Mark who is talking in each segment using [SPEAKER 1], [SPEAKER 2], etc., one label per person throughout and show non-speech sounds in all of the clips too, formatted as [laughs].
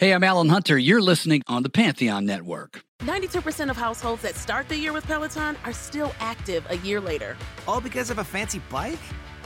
[SPEAKER 1] Hey, I'm Alan Hunter. You're listening on the Pantheon Network.
[SPEAKER 2] 92% of households that start the year with Peloton are still active a year later.
[SPEAKER 3] All because of a fancy bike?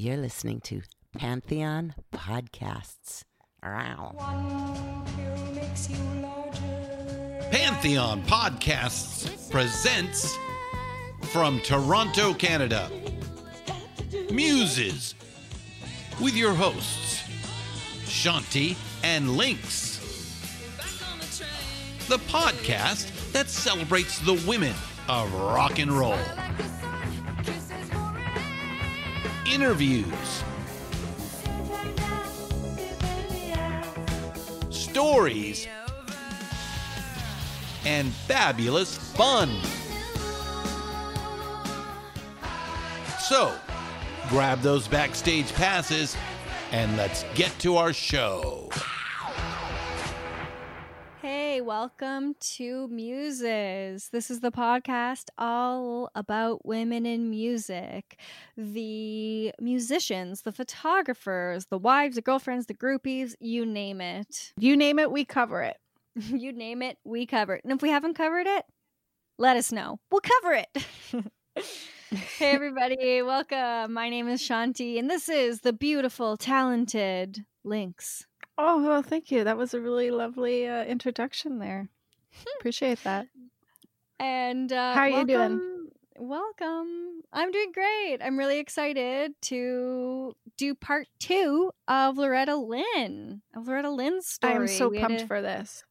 [SPEAKER 4] You're listening to Pantheon Podcasts. Wow.
[SPEAKER 5] Pantheon Podcasts presents from Toronto, Canada, Muses with your hosts, Shanti and Lynx. The podcast that celebrates the women of rock and roll. Interviews, stories, and fabulous fun. So, grab those backstage passes and let's get to our show.
[SPEAKER 6] Hey, welcome to Muses. This is the podcast all about women in music. The musicians, the photographers, the wives, the girlfriends, the groupies, you name it.
[SPEAKER 7] You name it, we cover it. [laughs]
[SPEAKER 6] you name it, we cover it. And if we haven't covered it, let us know. We'll cover it. [laughs] hey, everybody. Welcome. My name is Shanti, and this is the beautiful, talented Lynx.
[SPEAKER 7] Oh, well, thank you. That was a really lovely uh, introduction there. Appreciate that.
[SPEAKER 6] And uh,
[SPEAKER 7] How are you doing?
[SPEAKER 6] Welcome. I'm doing great. I'm really excited to do part two of Loretta Lynn, of Loretta Lynn's story.
[SPEAKER 7] I am so
[SPEAKER 6] We
[SPEAKER 7] pumped
[SPEAKER 6] a-
[SPEAKER 7] for this.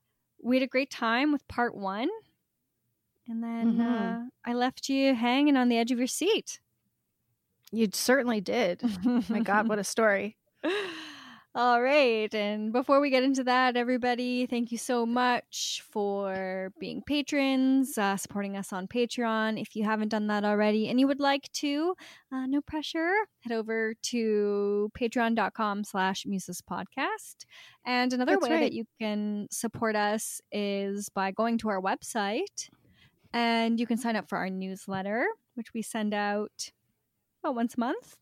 [SPEAKER 6] We had a great time with part one, and then
[SPEAKER 7] Mhm.
[SPEAKER 6] uh, I left you hanging on the edge of your seat.
[SPEAKER 7] You certainly did. My God, what a [laughs] story.
[SPEAKER 6] All right. And before we get into that, everybody, thank you so much for being patrons, uh, supporting us on Patreon. If you haven't done that already and you would like to, uh, no pressure, head over to patreon.com slash muses podcast. And another
[SPEAKER 7] That's
[SPEAKER 6] way
[SPEAKER 7] right.
[SPEAKER 6] that you can support us is by going to our website and you can sign up for our newsletter, which we send out oh, once a month.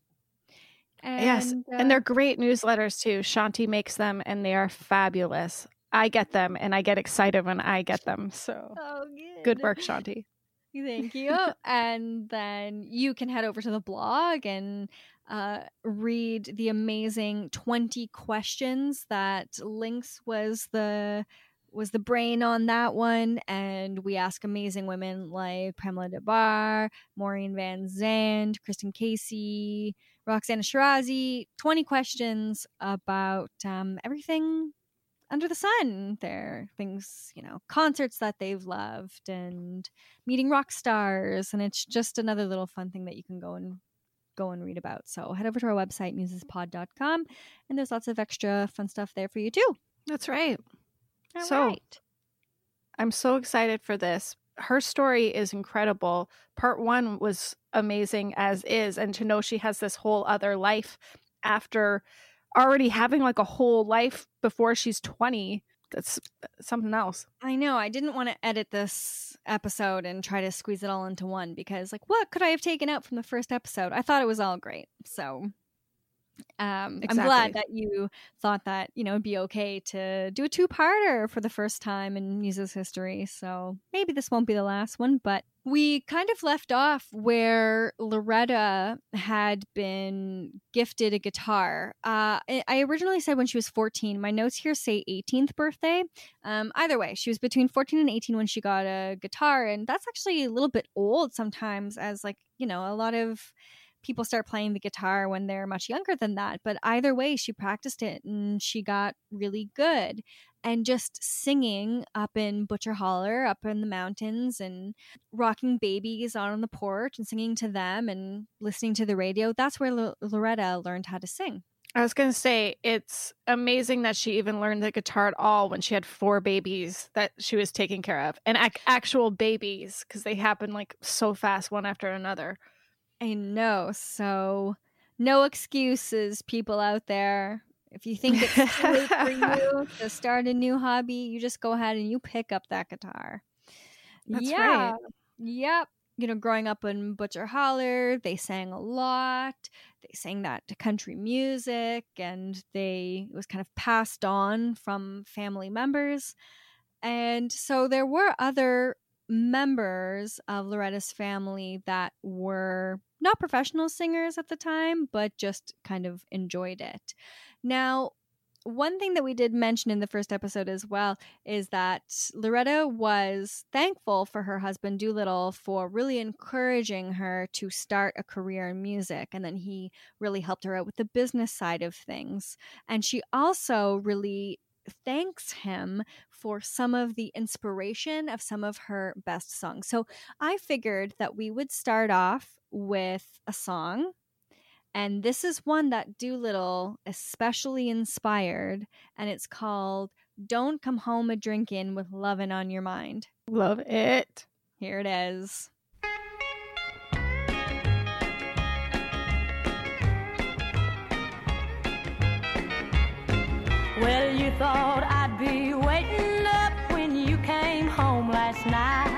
[SPEAKER 7] Yes.
[SPEAKER 6] uh,
[SPEAKER 7] And they're great newsletters too. Shanti makes them and they are fabulous. I get them and I get excited when I get them. So
[SPEAKER 6] Oh,
[SPEAKER 7] good work, Shanti.
[SPEAKER 6] Thank you. [laughs] and then you can head over to the blog and uh, read the amazing 20 questions that Lynx was the was the brain on that one and we ask amazing women like Pamela Des Barres, Maureen Van Zandt, Kristen Casey, Roxana Shirazi, 20 questions about um, everything under the sun. There things, you know, concerts that they've loved and meeting rock stars and it's just another little fun thing that you can go and go and read about. So head over to our website musespod.com and there's lots of extra fun stuff there for you too.
[SPEAKER 7] That's right.
[SPEAKER 6] All
[SPEAKER 7] So-
[SPEAKER 6] right.
[SPEAKER 7] I'm so excited for this. Her story is incredible. Part one was amazing as is. And to know she has this whole other life after already having like a whole life before she's 20, that's uh, something else.
[SPEAKER 6] I know. I didn't want to edit this episode and try to squeeze it all into one because, like, what could I have taken out from the first episode? I thought it was all great. So, um, I'm glad that you thought that you know it'd be okay to do a two-parter for the first time in Muse's history. So maybe this won't be the last one, but we kind of left off where Loretta had been gifted a guitar. Uh, I I originally said when she was 14. My notes here say 18th birthday. Um, either way, she was between 14 and 18 when she got a guitar, and that's actually a little bit old sometimes, as like you know a lot of people start playing the guitar when they're much younger than that. But either way, she practiced it and she got really good. And just singing up in Butcher Holler, up in the mountains, and rocking babies on the porch and singing to them and listening to the radio. That's where Lo- Loretta learned how to sing.
[SPEAKER 7] I was going to say it's amazing that she even learned the guitar at all when she had four babies that she was taking care of and ac- actual babies because they happen like so fast one after another.
[SPEAKER 6] I know. So, no excuses, people out there. If you think it's too late for you [laughs] to start a new hobby, you just go ahead and you pick up that guitar.
[SPEAKER 7] That's
[SPEAKER 6] yeah.
[SPEAKER 7] right.
[SPEAKER 6] Yep. You know, growing up in Butcher Holler, they sang a lot. They sang that to country music and they it was kind of passed on from family members. And so there were other members of Loretta's family that were not professional singers at the time, but just kind of enjoyed it. Now, one thing that we did mention in the first episode as well is that Loretta was thankful for her husband Doolittle for really encouraging her to start a career in music. And then he really helped her out with the business side of things. And she also really thanks him for some of the inspiration of some of her best songs. So I figured that we would start off with a song and this is one that Doolittle especially inspired, and it's called Don't Come Home a Drinkin' with Lovin' on Your Mind.
[SPEAKER 7] Love it.
[SPEAKER 6] Here it is.
[SPEAKER 8] Thought I'd be waiting up when you came home last night.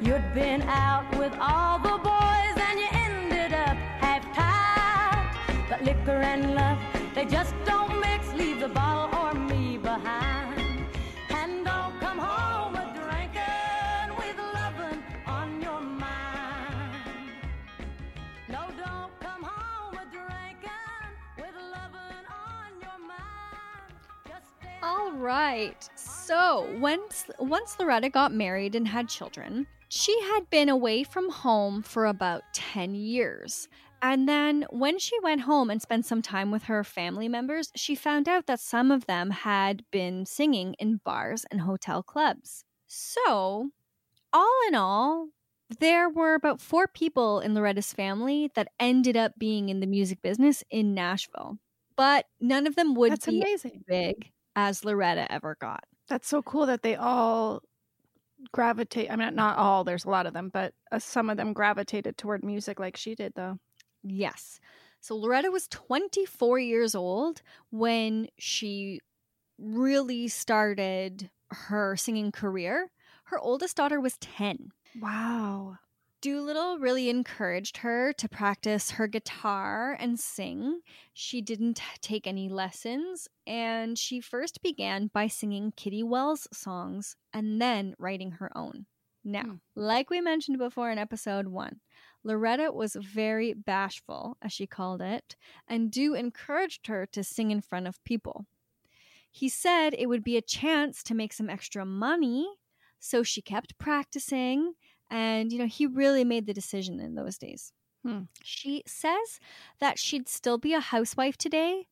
[SPEAKER 8] You'd been out with all the boys and you ended up half tied. But liquor and love, they just don't mix. Leave the ball
[SPEAKER 6] right. So once once Loretta got married and had children, she had been away from home for about 10 years. And then when she went home and spent some time with her family members, she found out that some of them had been singing in bars and hotel clubs. So, all in all, there were about four people in Loretta's family that ended up being in the music business in Nashville. But none of them would
[SPEAKER 7] That's
[SPEAKER 6] be
[SPEAKER 7] amazing.
[SPEAKER 6] big as Loretta ever got.
[SPEAKER 7] That's so cool that they all gravitate. I mean, not all, there's a lot of them, but uh, some of them gravitated toward music like she did, though.
[SPEAKER 6] Yes. So Loretta was 24 years old when she really started her singing career. Her oldest daughter was 10.
[SPEAKER 7] Wow.
[SPEAKER 6] Doolittle really encouraged her to practice her guitar and sing. She didn't take any lessons, and she first began by singing Kitty Wells songs and then writing her own. Now,
[SPEAKER 7] Hmm.
[SPEAKER 6] like we mentioned before in episode one, Loretta was very bashful, as she called it, and Doo encouraged her to sing in front of people. He said it would be a chance to make some extra money, so she kept practicing and, you know, he really made the decision in those days.
[SPEAKER 7] Hmm.
[SPEAKER 6] She says that she'd still be a housewife today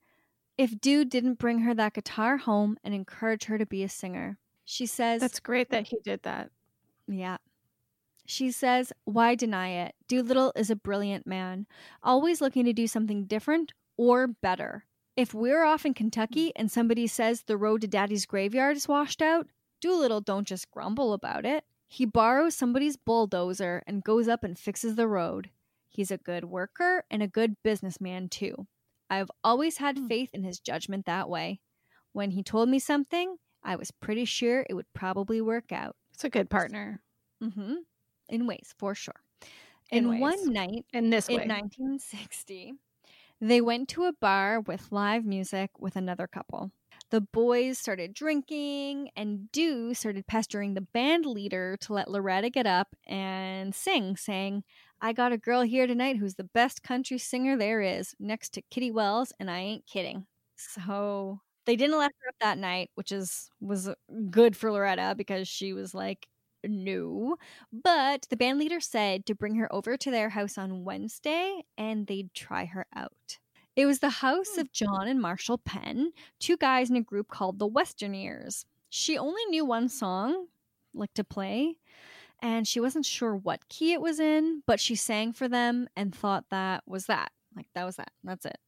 [SPEAKER 6] if Dude didn't bring her that guitar home and encourage her to be a singer. She says,
[SPEAKER 7] That's great that he did that.
[SPEAKER 6] yeah. She says, Why deny it? Doolittle is a brilliant man, always looking to do something different or better. If we're off in Kentucky and somebody says the road to Daddy's graveyard is washed out, Doolittle don't just grumble about it. He borrows somebody's bulldozer and goes up and fixes the road. He's a good worker and a good businessman, too. I've always had faith in his judgment that way. When he told me something, I was pretty sure it would probably work out.
[SPEAKER 7] It's a good partner
[SPEAKER 6] Mm-hmm. In ways, for sure.
[SPEAKER 7] In
[SPEAKER 6] and one night
[SPEAKER 7] in this
[SPEAKER 6] in
[SPEAKER 7] way.
[SPEAKER 6] 1960, they went to a bar with live music with another couple. The boys started drinking, and Doo started pestering the band leader to let Loretta get up and sing, saying, I got a girl here tonight who's the best country singer there is, next to Kitty Wells, and I ain't kidding. So they didn't let her up that night, which is was uh, good for Loretta because she was like, no. But the band leader said to bring her over to their house on Wednesday and they'd try her out. It was the house hmm. of John and Marshall Penn, two guys in a group called the Westerneers. She only knew one song, like to play, and she wasn't sure what key it was in, but she sang for them and thought that was that. Like, that was that. That's it.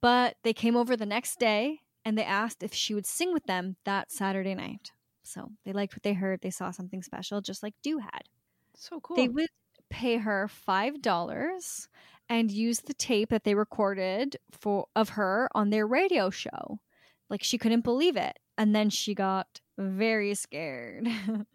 [SPEAKER 6] But they came over the next day and they asked if she would sing with them that Saturday night. So they liked what they heard. They saw something special, just like Doo had.
[SPEAKER 7] So cool.
[SPEAKER 6] They would pay her five dollars and use the tape that they recorded for of her on their radio show. Like she couldn't believe it. And then she got very scared. [laughs]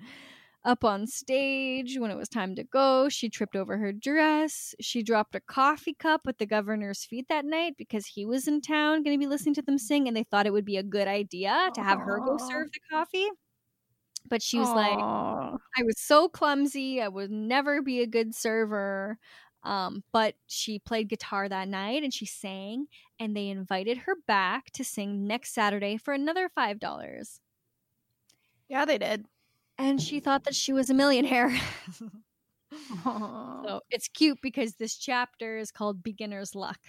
[SPEAKER 6] Up on stage, when it was time to go, she tripped over her dress. She dropped a coffee cup at the governor's feet that night because he was in town going to be listening to them sing, and they thought it would be a good idea to have her go serve the coffee. But she was like, I was so clumsy. I would never be a good server. Um, but she played guitar that night and she sang, and they invited her back to sing next Saturday for another five dollars.
[SPEAKER 7] yeah, they did.
[SPEAKER 6] And she thought that she was a millionaire. [laughs] So it's cute because this chapter is called Beginner's Luck.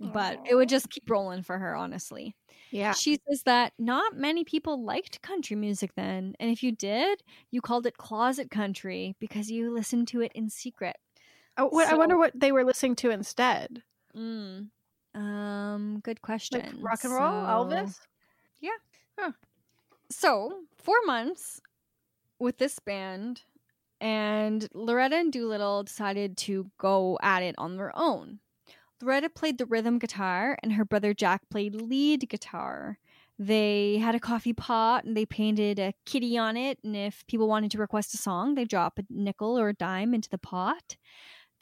[SPEAKER 6] But it would just keep rolling for her, honestly.
[SPEAKER 7] yeah.
[SPEAKER 6] She says that not many people liked country music then. And if you did, you called it closet country because you listened to it in secret.
[SPEAKER 7] Oh, what, I wonder what they were listening to instead.
[SPEAKER 6] Mm. Um, good question.
[SPEAKER 7] Like rock and roll, Elvis. Yeah.
[SPEAKER 6] So, four months with this band, and Loretta and Doolittle decided to go at it on their own. Loretta played the rhythm guitar, and her brother Jack played lead guitar. They had a coffee pot and they painted a kitty on it. And if people wanted to request a song, they drop a nickel or a dime into the pot.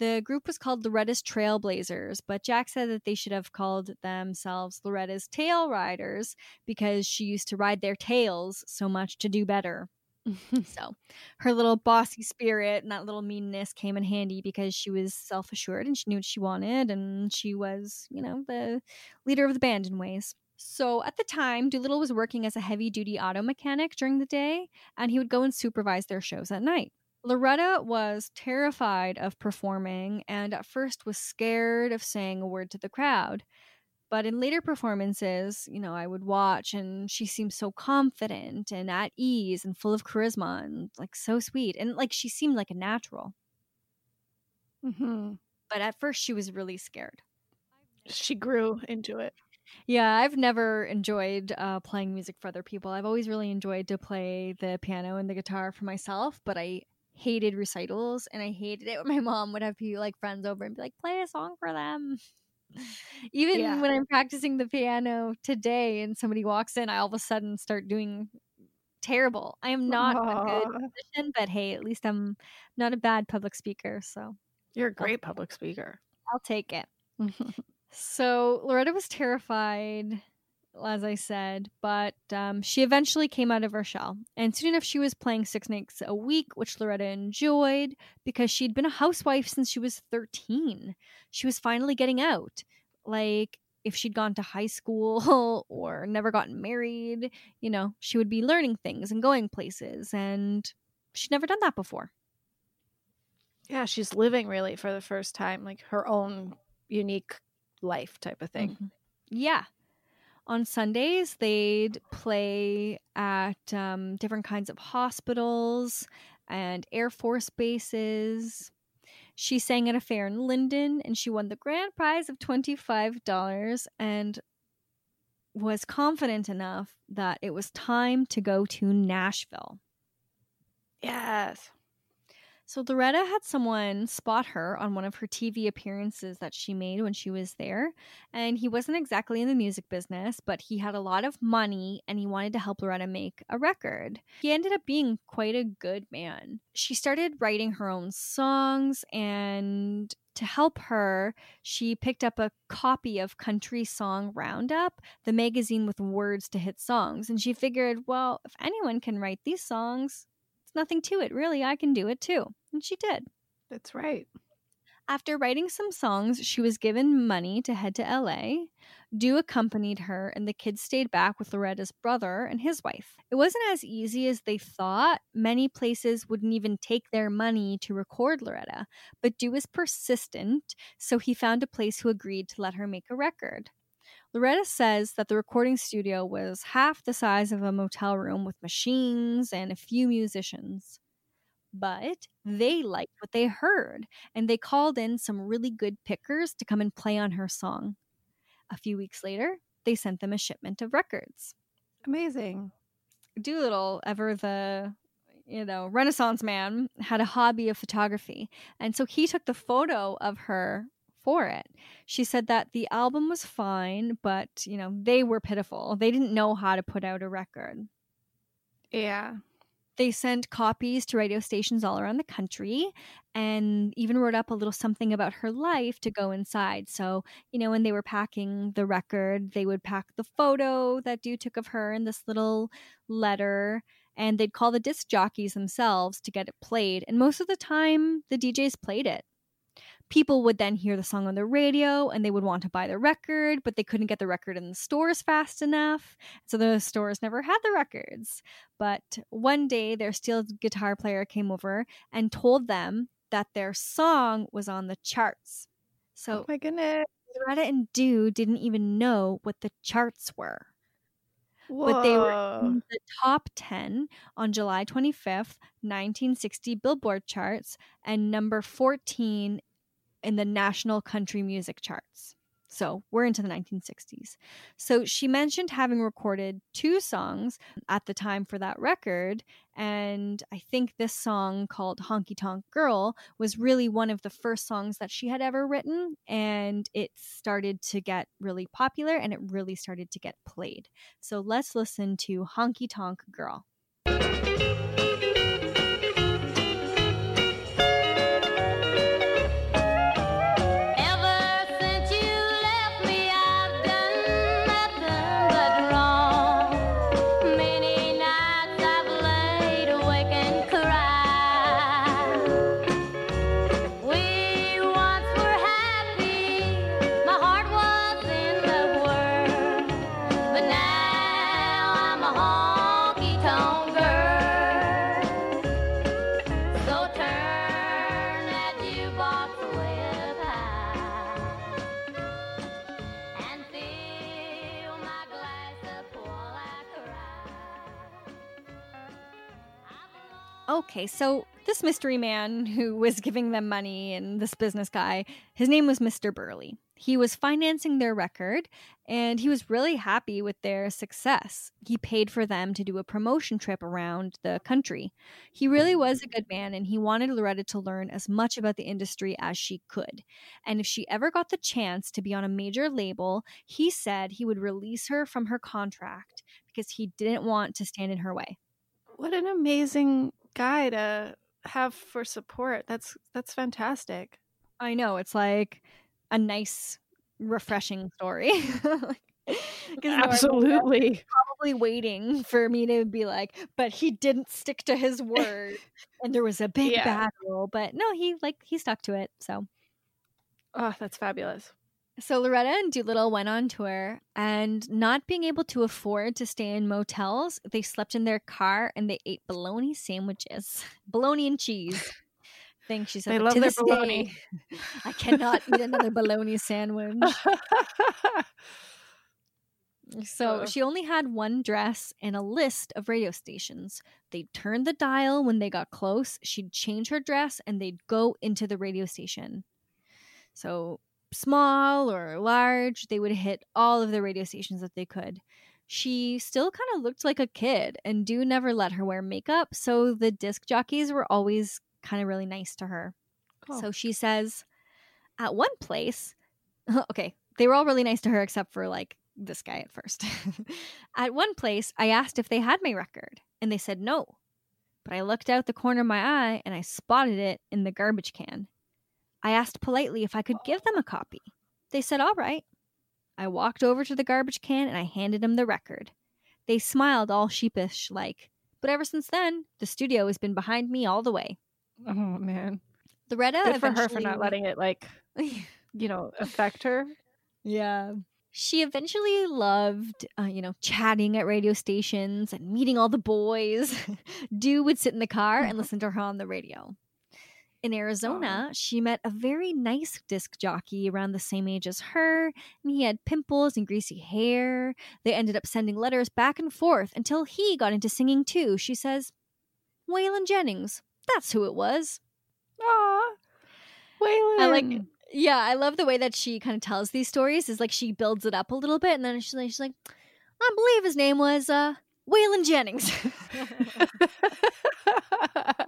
[SPEAKER 6] The group was called Loretta's Trailblazers, but Jack said that they should have called themselves Loretta's Tail Riders because she used to ride their tails so much to do better. [laughs] so her little bossy spirit and that little meanness came in handy because she was self assured and she knew what she wanted and she was, you know, the leader of the band in ways. So at the time, Doolittle was working as a heavy duty auto mechanic during the day and he would go and supervise their shows at night. Loretta was terrified of performing and at first was scared of saying a word to the crowd. But in later performances, you know, I would watch and she seemed so confident and at ease and full of charisma and like so sweet. And like she seemed like a natural.
[SPEAKER 7] hmm
[SPEAKER 6] But at first she was really scared.
[SPEAKER 7] She grew into it.
[SPEAKER 6] Yeah, I've never enjoyed uh, playing music for other people. I've always really enjoyed to play the piano and the guitar for myself, but I hated recitals and I hated it when my [laughs] mom would have people like friends over and be like, play a song for them. [laughs] Even
[SPEAKER 7] Yeah.
[SPEAKER 6] when I'm practicing the piano today and somebody walks in, I all of a sudden start doing terrible. I am not a good musician, but hey, at least I'm not a bad public speaker, so
[SPEAKER 7] You're a great public speaker.
[SPEAKER 6] I'll take it. [laughs] So Loretta was terrified, as I said, but um, she eventually came out of her shell. And soon enough, she was playing six nights a week, which Loretta enjoyed because she'd been a housewife since she was 13. She was finally getting out. Like, if she'd gone to high school [laughs] or never gotten married, you know, she would be learning things and going places. And she'd never done that before.
[SPEAKER 7] yeah, she's living really for the first time, like her own unique life type of thing.
[SPEAKER 6] Mhm. Yeah. On Sundays, they'd play at um, different kinds of hospitals and Air Force bases. She sang at a fair in Lynden and she won the grand prize of $25 and was confident enough that it was time to go to Nashville.
[SPEAKER 7] Yes.
[SPEAKER 6] So Loretta had someone spot her on one of her TV appearances that she made when she was there. And he wasn't exactly in the music business, but he had a lot of money and he wanted to help Loretta make a record. He ended up being quite a good man. She started writing her own songs and to help her, she picked up a copy of Country Song Roundup, the magazine with words to hit songs. And she figured, well, if anyone can write these songs, it's nothing to it, really. I can do it too. And she did.
[SPEAKER 7] That's right.
[SPEAKER 6] After writing some songs, she was given money to head to LA. Doo accompanied her, and the kids stayed back with Loretta's brother and his wife. It wasn't as easy as they thought. Many places wouldn't even take their money to record Loretta, but Doo was persistent, so he found a place who agreed to let her make a record. Loretta says that the recording studio was half the size of a motel room with machines and a few musicians. But they liked what they heard, and they called in some really good pickers to come and play on her song. A few weeks later, they sent them a shipment of records.
[SPEAKER 7] Amazing.
[SPEAKER 6] Doolittle, ever the you know Renaissance man, had a hobby of photography, and so he took the photo of her for it. She said that the album was fine, but you know they were pitiful. They didn't know how to put out a record.
[SPEAKER 7] Yeah.
[SPEAKER 6] They sent copies to radio stations all around the country and even wrote up a little something about her life to go inside. So, you know, when they were packing the record, they would pack the photo that Doo took of her in this little letter and they'd call the disc jockeys themselves to get it played. And most of the time, the DJs played it people would then hear the song on the radio and they would want to buy the record, but they couldn't get the record in the stores fast enough. So the stores never had the records. But one day, their steel guitar player came over and told them that their song was on the charts. So
[SPEAKER 7] oh my goodness.
[SPEAKER 6] Loretta and Doo didn't even know what the charts were.
[SPEAKER 7] Whoa.
[SPEAKER 6] But they were in the top 10 on July 25th, 1960 Billboard charts and number 14 in the national country music charts. So we're into the 1960s. So she mentioned having recorded two songs at the time for that record. And I think this song called Honky Tonk Girl was really one of the first songs that she had ever written. And it started to get really popular and it really started to get played. So let's listen to Honky Tonk Girl. Okay, so this mystery man who was giving them money and this business guy, his name was Mr. Burley. He was financing their record and he was really happy with their success. He paid for them to do a promotion trip around the country. He really was a good man and he wanted Loretta to learn as much about the industry as she could. And if she ever got the chance to be on a major label, he said he would release her from her contract because he didn't want to stand in her way.
[SPEAKER 7] What an amazing guy to have for support. That's that's fantastic.
[SPEAKER 6] I know it's like a nice, refreshing story. [laughs]
[SPEAKER 7] like, Absolutely,
[SPEAKER 6] probably waiting for me to be like, but he didn't stick to his word, and there was a [laughs] big yeah. battle. But no, he like he stuck to it. So,
[SPEAKER 7] oh, that's fabulous.
[SPEAKER 6] So Loretta and Doolittle went on tour, and not being able to afford to stay in motels, they slept in their car and they ate bologna sandwiches, [laughs] bologna and cheese. [laughs] Thing she said.
[SPEAKER 7] They love their bologna.
[SPEAKER 6] Day, [laughs] I cannot eat another bologna sandwich. So she only had one dress and a list of radio stations. They'd turn the dial when they got close. She'd change her dress and they'd go into the radio station. So small or large, they would hit all of the radio stations that they could. She still kind of looked like a kid, and Doo never let her wear makeup, so the disc jockeys were always kind of really nice to her. Cool. So she says, at one place, [laughs] okay, they were all really nice to her except for like this guy at first. [laughs] at one place, I asked if they had my record, and they said no. But I looked out the corner of my eye and I spotted it in the garbage can. I asked politely if I could give them a copy. They said, all right. I walked over to the garbage can and I handed them the record. They smiled all sheepish like, but ever since then, the studio has been behind me all the way.
[SPEAKER 7] Oh man.
[SPEAKER 6] Loretta
[SPEAKER 7] Good for her for not letting it like [laughs] you know, affect her.
[SPEAKER 6] Yeah. She eventually loved, uh, you know, chatting at radio stations and meeting all the boys. [laughs] Doo would sit in the car and listen to her on the radio. In Arizona, she met a very nice disc jockey around the same age as her, and he had pimples and greasy hair. They ended up sending letters back and forth until he got into singing too. She says, Waylon Jennings, that's who it was.
[SPEAKER 7] Aw, Waylon.
[SPEAKER 6] I like Yeah, I love the way that she kind of tells these stories. Is like she builds it up a little bit, and then she's like, she's like I believe his name was uh, Waylon Jennings. [laughs] [laughs]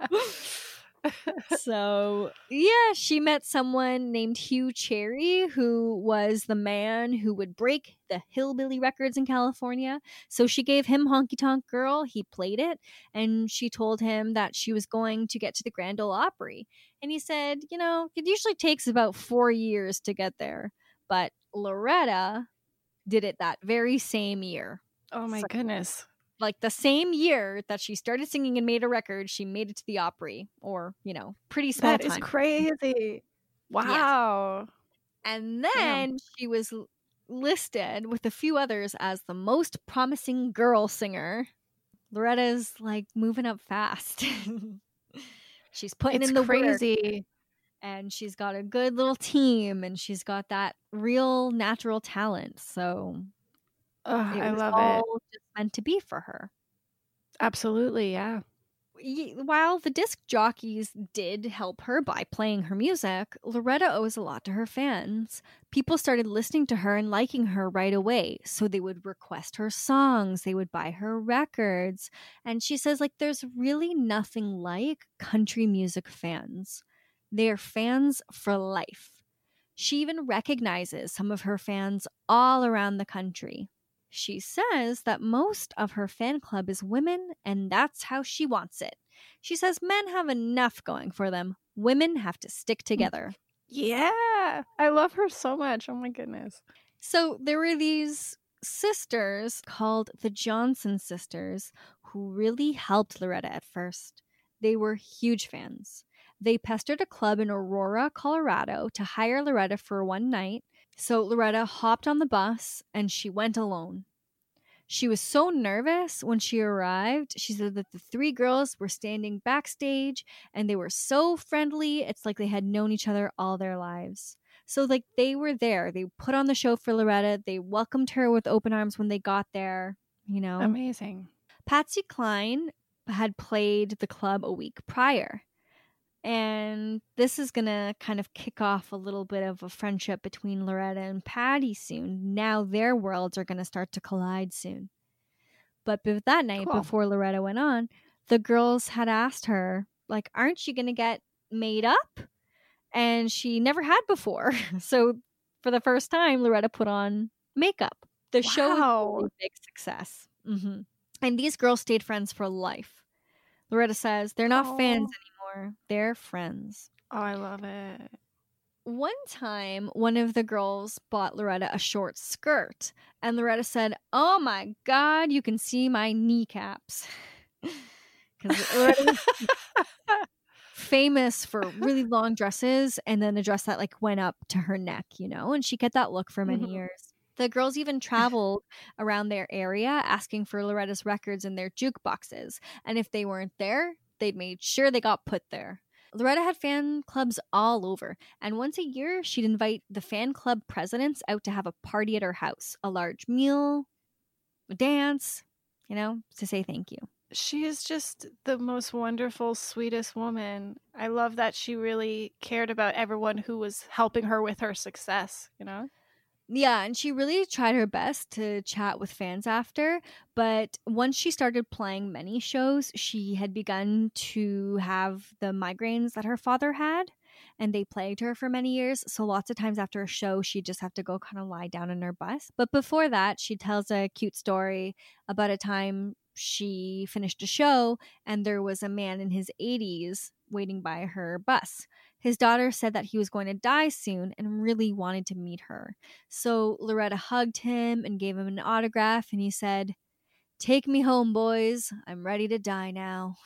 [SPEAKER 6] so yeah, she met someone named Hugh Cherry, who was the man who would break the hillbilly records in California. So she gave him Honky Tonk Girl. He played it, and she told him that she was going to get to the Grand Ole Opry. And he said, you know, it usually takes about four years to get there, but Loretta did it that very same year.
[SPEAKER 7] Oh my
[SPEAKER 6] So-
[SPEAKER 7] goodness.
[SPEAKER 6] Like the same year that she started singing and made a record, she made it to the Opry, or you know, pretty small
[SPEAKER 7] That is
[SPEAKER 6] time.
[SPEAKER 7] crazy. Wow.
[SPEAKER 6] And then she was listed with a few others as the most promising girl singer. Loretta's like moving up fast. [laughs] she's putting
[SPEAKER 7] It's
[SPEAKER 6] in the work
[SPEAKER 7] crazy.
[SPEAKER 6] and she's got a good little team and she's got that real natural talent. So
[SPEAKER 7] Ugh,
[SPEAKER 6] it
[SPEAKER 7] I
[SPEAKER 6] was
[SPEAKER 7] love it.
[SPEAKER 6] all just meant to be for her.
[SPEAKER 7] Absolutely. Yeah.
[SPEAKER 6] While the disc jockeys did help her by playing her music, Loretta owes a lot to her fans. People started listening to her and liking her right away, so they would request her songs, they would buy her records. And she says, like, there's really nothing like country music fans. They are fans for life. She even recognizes some of her fans all around the country. She says that most of her fan club is women, and that's how she wants it. She says men have enough going for them. Women have to stick mm. together.
[SPEAKER 7] Yeah. I love her so much. Oh my goodness.
[SPEAKER 6] So there were these sisters called the Johnson sisters who really helped Loretta at first. They were huge fans. They pestered a club in Aurora, Colorado to hire Loretta for one night. So Loretta hopped on the bus and she went alone. She was so nervous when she arrived. She said that the three girls were standing backstage and they were so friendly. It's like they had known each other all their lives. So, like, they were there. They put on the show for Loretta. They welcomed her with open arms when they got there, you know.
[SPEAKER 7] Amazing.
[SPEAKER 6] Patsy Cline had played the club a week prior. And this is going to kind of kick off a little bit of a friendship between Loretta and Patsy soon. Now their worlds are going to start to collide soon. But that night,
[SPEAKER 7] Cool.
[SPEAKER 6] before Loretta went on, the girls had asked her, like, aren't you going to get made up? And she never had before. [laughs] So for the first time, Loretta put on makeup. The show was a big success. hmm And these girls stayed friends for life. Loretta says they're not fans anymore, they're friends.
[SPEAKER 7] Oh, I love it.
[SPEAKER 6] One time, one of the girls bought Loretta a short skirt, and Loretta said, Oh my God, you can see my kneecaps. [laughs] Because Loretta [laughs] famous for really long dresses and then a dress that like went up to her neck, you know, and she kept that look for many
[SPEAKER 7] Mhm.
[SPEAKER 6] years. The girls even traveled around their area asking for Loretta's records in their jukeboxes. And if they weren't there, they'd made sure they got put there. Loretta had fan clubs all over, and once a year she'd invite the fan club presidents out to have a party at her house, a large meal, a dance, you know, to say thank you.
[SPEAKER 7] She is just the most wonderful, sweetest woman. I love that she really cared about everyone who was helping her with her success, you know?
[SPEAKER 6] Yeah, and she really tried her best to chat with fans after, but once she started playing many shows, she had begun to have the migraines that her father had, and they plagued her for many years. So lots of times after a show, she'd just have to go kind of lie down in her bus. But before that, she tells a cute story about a time she finished a show and there was a man in his 80s waiting by her bus. His daughter said that he was going to die soon and really wanted to meet her. So Loretta hugged him and gave him an autograph, and he said, Take me home, boys. I'm ready to die now.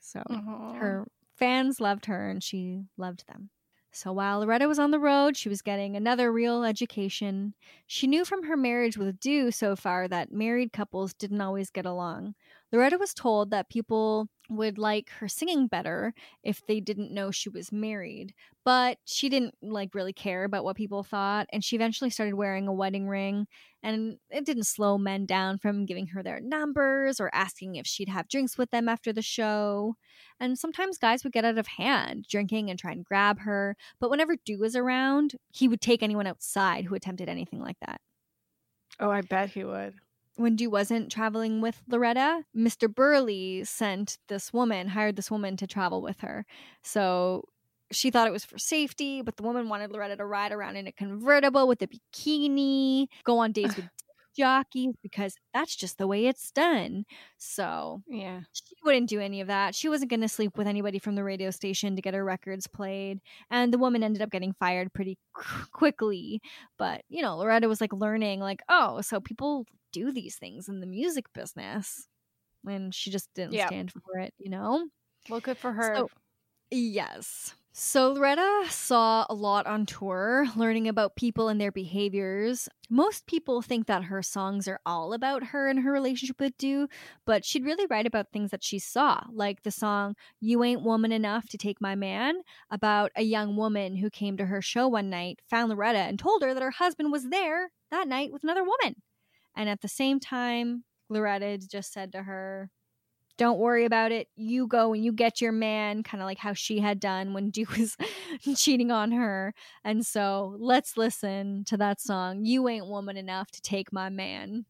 [SPEAKER 6] So
[SPEAKER 7] Aw.
[SPEAKER 6] her fans loved her and she loved them. So while Loretta was on the road, she was getting another real education. She knew from her marriage with Doo so far that married couples didn't always get along. Loretta was told that people would like her singing better if they didn't know she was married, but she didn't like really care about what people thought and she eventually started wearing a wedding ring and it didn't slow men down from giving her their numbers or asking if she'd have drinks with them after the show. And sometimes guys would get out of hand drinking and try and grab her, but whenever Doo was around, he would take anyone outside who attempted anything like that.
[SPEAKER 7] Oh, I bet he would.
[SPEAKER 6] When Doo wasn't traveling with Loretta, Mr. Burley sent this woman, hired this woman to travel with her. So she thought it was for safety, but the woman wanted Loretta to ride around in a convertible with a bikini, go on dates with [sighs] jockeys because that's just the way it's done. So
[SPEAKER 7] Yeah.
[SPEAKER 6] she wouldn't do any of that. She wasn't going to sleep with anybody from the radio station to get her records played. And the woman ended up getting fired pretty quickly. But, you know, Loretta was like learning, like, oh, so people do these things in the music business. And she just didn't stand for it, you know?
[SPEAKER 7] Well, good for her.
[SPEAKER 6] So- Yes. So Loretta saw a lot on tour, learning about people and their behaviors. Most people think that her songs are all about her and her relationship with Doo, but she'd really write about things that she saw, like the song You Ain't Woman Enough to Take My Man, about a young woman who came to her show one night, found Loretta, and told her that her husband was there that night with another woman. And at the same time, Loretta just said to her, don't worry about it. You go and you get your man, kind of like how she had done when Doo [laughs] was cheating on her. And so let's listen to that song. You ain't woman enough to take my man.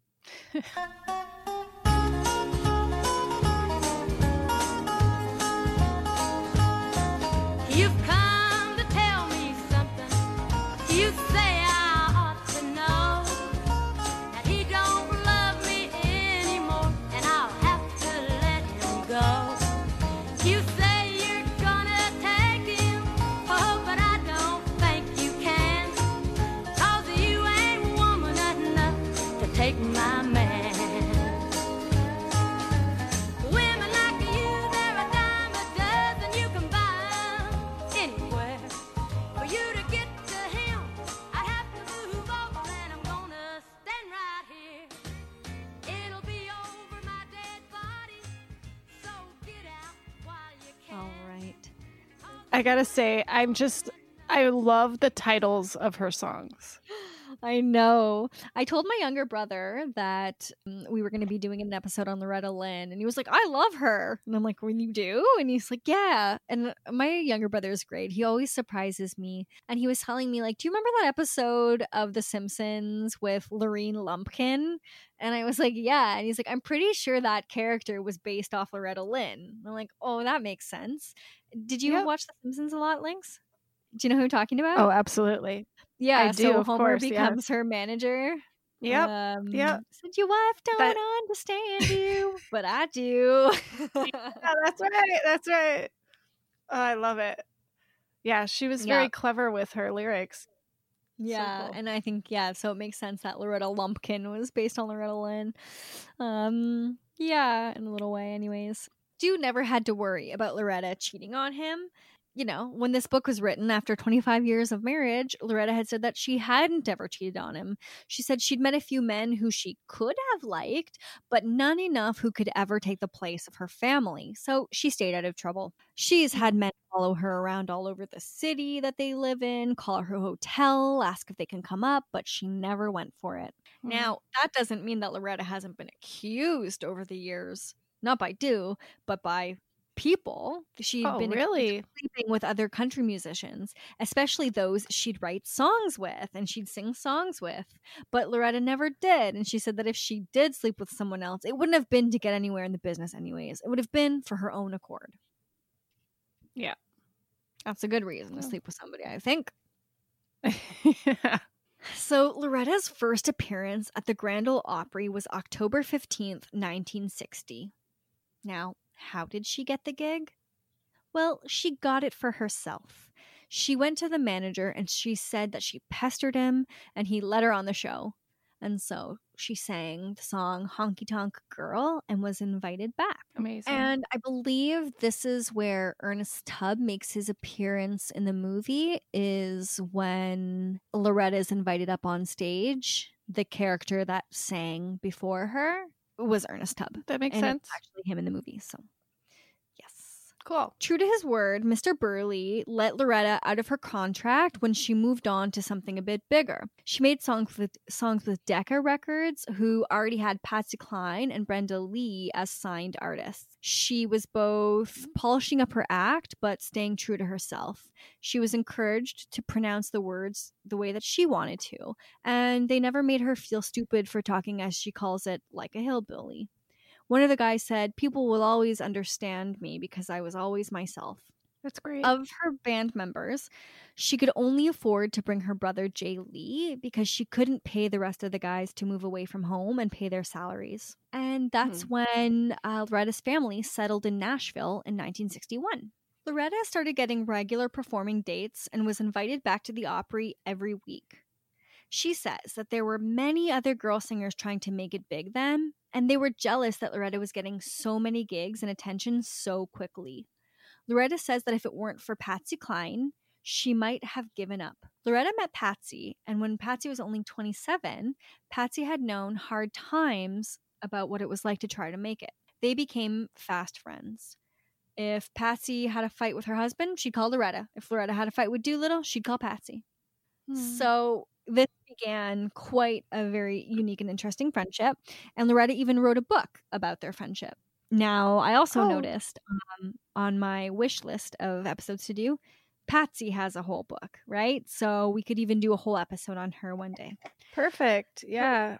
[SPEAKER 8] You've come I
[SPEAKER 7] gotta say, I'm just, I love the titles of her songs.
[SPEAKER 6] I know. I told my younger brother that um, we were going to be doing an episode on Loretta Lynn, and he was like, I love her. And I'm like, When you do? And he's like, Yeah. And my younger brother is great. He always surprises me. And he was telling me, like, Do you remember that episode of The Simpsons with Lurleen Lumpkin? And I was like, Yeah. And he's like, I'm pretty sure that character was based off Loretta Lynn. And I'm like, Oh, that makes sense. Did you
[SPEAKER 7] Yep.
[SPEAKER 6] watch The Simpsons a lot, Lynx? Do you know who I'm talking about?
[SPEAKER 7] Oh, absolutely.
[SPEAKER 6] Yeah,
[SPEAKER 7] I do,
[SPEAKER 6] so
[SPEAKER 7] of
[SPEAKER 6] Homer
[SPEAKER 7] course, yeah.
[SPEAKER 6] becomes her manager.
[SPEAKER 7] Yep.
[SPEAKER 6] Um,
[SPEAKER 7] yep.
[SPEAKER 6] Said your wife don't
[SPEAKER 7] That-
[SPEAKER 6] understand you, but I do. [laughs] [laughs]
[SPEAKER 7] Yeah, that's right. That's right. Oh, I love it. Yeah, she was very
[SPEAKER 6] Yeah.
[SPEAKER 7] clever with her lyrics.
[SPEAKER 6] yeah,
[SPEAKER 7] cool.
[SPEAKER 6] and I think yeah, so it makes sense that Loretta Lumpkin was based on Loretta Lynn. Um, yeah, in a little way, anyways. Doo never had to worry about Loretta cheating on him. You know, when this book was written after 25 years of marriage, Loretta had said that she hadn't ever cheated on him. She said she'd met a few men who she could have liked, but none enough who could ever take the place of her family. So she stayed out of trouble. She's had men follow her around all over the city that they live in, call her hotel, ask if they can come up, but she never went for it.
[SPEAKER 7] Hmm.
[SPEAKER 6] Now, that doesn't mean that Loretta hasn't been accused over the years, not by do, but by people. She'd
[SPEAKER 7] Oh,
[SPEAKER 6] been
[SPEAKER 7] really?
[SPEAKER 6] sleeping with other country musicians, especially those she'd write songs with and she'd sing songs with. But Loretta never did, and she said that if she did sleep with someone else, it wouldn't have been to get anywhere in the business anyways. It would have been for her own accord.
[SPEAKER 7] Yeah.
[SPEAKER 6] That's a good reason to sleep with somebody, I think. [laughs]
[SPEAKER 7] yeah.
[SPEAKER 6] So, Loretta's first appearance at the Grand Ole Opry was October 15th, 1960. Now, how did she get the gig? Well, she got it for herself. She went to the manager and she said that she pestered him and he let her on the show. And so she sang the song Honky Tonk Girl and was invited back.
[SPEAKER 7] Amazing.
[SPEAKER 6] And I believe this is where Ernest Tubb makes his appearance in the movie is when Loretta is invited up on stage, the character that sang before her. Was Ernest Tubb.
[SPEAKER 7] That makes
[SPEAKER 6] and
[SPEAKER 7] sense.
[SPEAKER 6] It's actually him in the movie. So.
[SPEAKER 7] Cool.
[SPEAKER 6] True to his word, Mr. Burley let Loretta out of her contract when she moved on to something a bit bigger. She made songs with songs with Decca Records, who already had Patsy Cline and Brenda Lee as signed artists. She was both polishing up her act but staying true to herself. She was encouraged to pronounce the words the way that she wanted to, and they never made her feel stupid for talking, as she calls it, like a hillbilly. One of the guys said, People will always understand me because I was always myself.
[SPEAKER 7] That's great.
[SPEAKER 6] Of her band members, she could only afford to bring her brother Jay Lee because she couldn't pay the rest of the guys to move away from home and pay their salaries. And that's when uh, Loretta's family settled in Nashville in 1961. Loretta started getting regular performing dates and was invited back to the Opry every week. She says that there were many other girl singers trying to make it big then, and they were jealous that Loretta was getting so many gigs and attention so quickly. Loretta says that if it weren't for Patsy Cline, she might have given up. Loretta met Patsy, and when Patsy was only 27, Patsy had known hard times about what it was like to try to make it. They became fast friends. If Patsy had a fight with her husband, she'd call Loretta. If Loretta had a fight with Doolittle, she'd call Patsy. Hmm. So this began quite a very unique and interesting friendship. And Loretta even wrote a book about their friendship. Now, I also
[SPEAKER 7] Oh.
[SPEAKER 6] noticed um, on my wish list of episodes to do, Patsy has a whole book, right? So we could even do a whole episode on her one day.
[SPEAKER 7] Perfect. Yeah.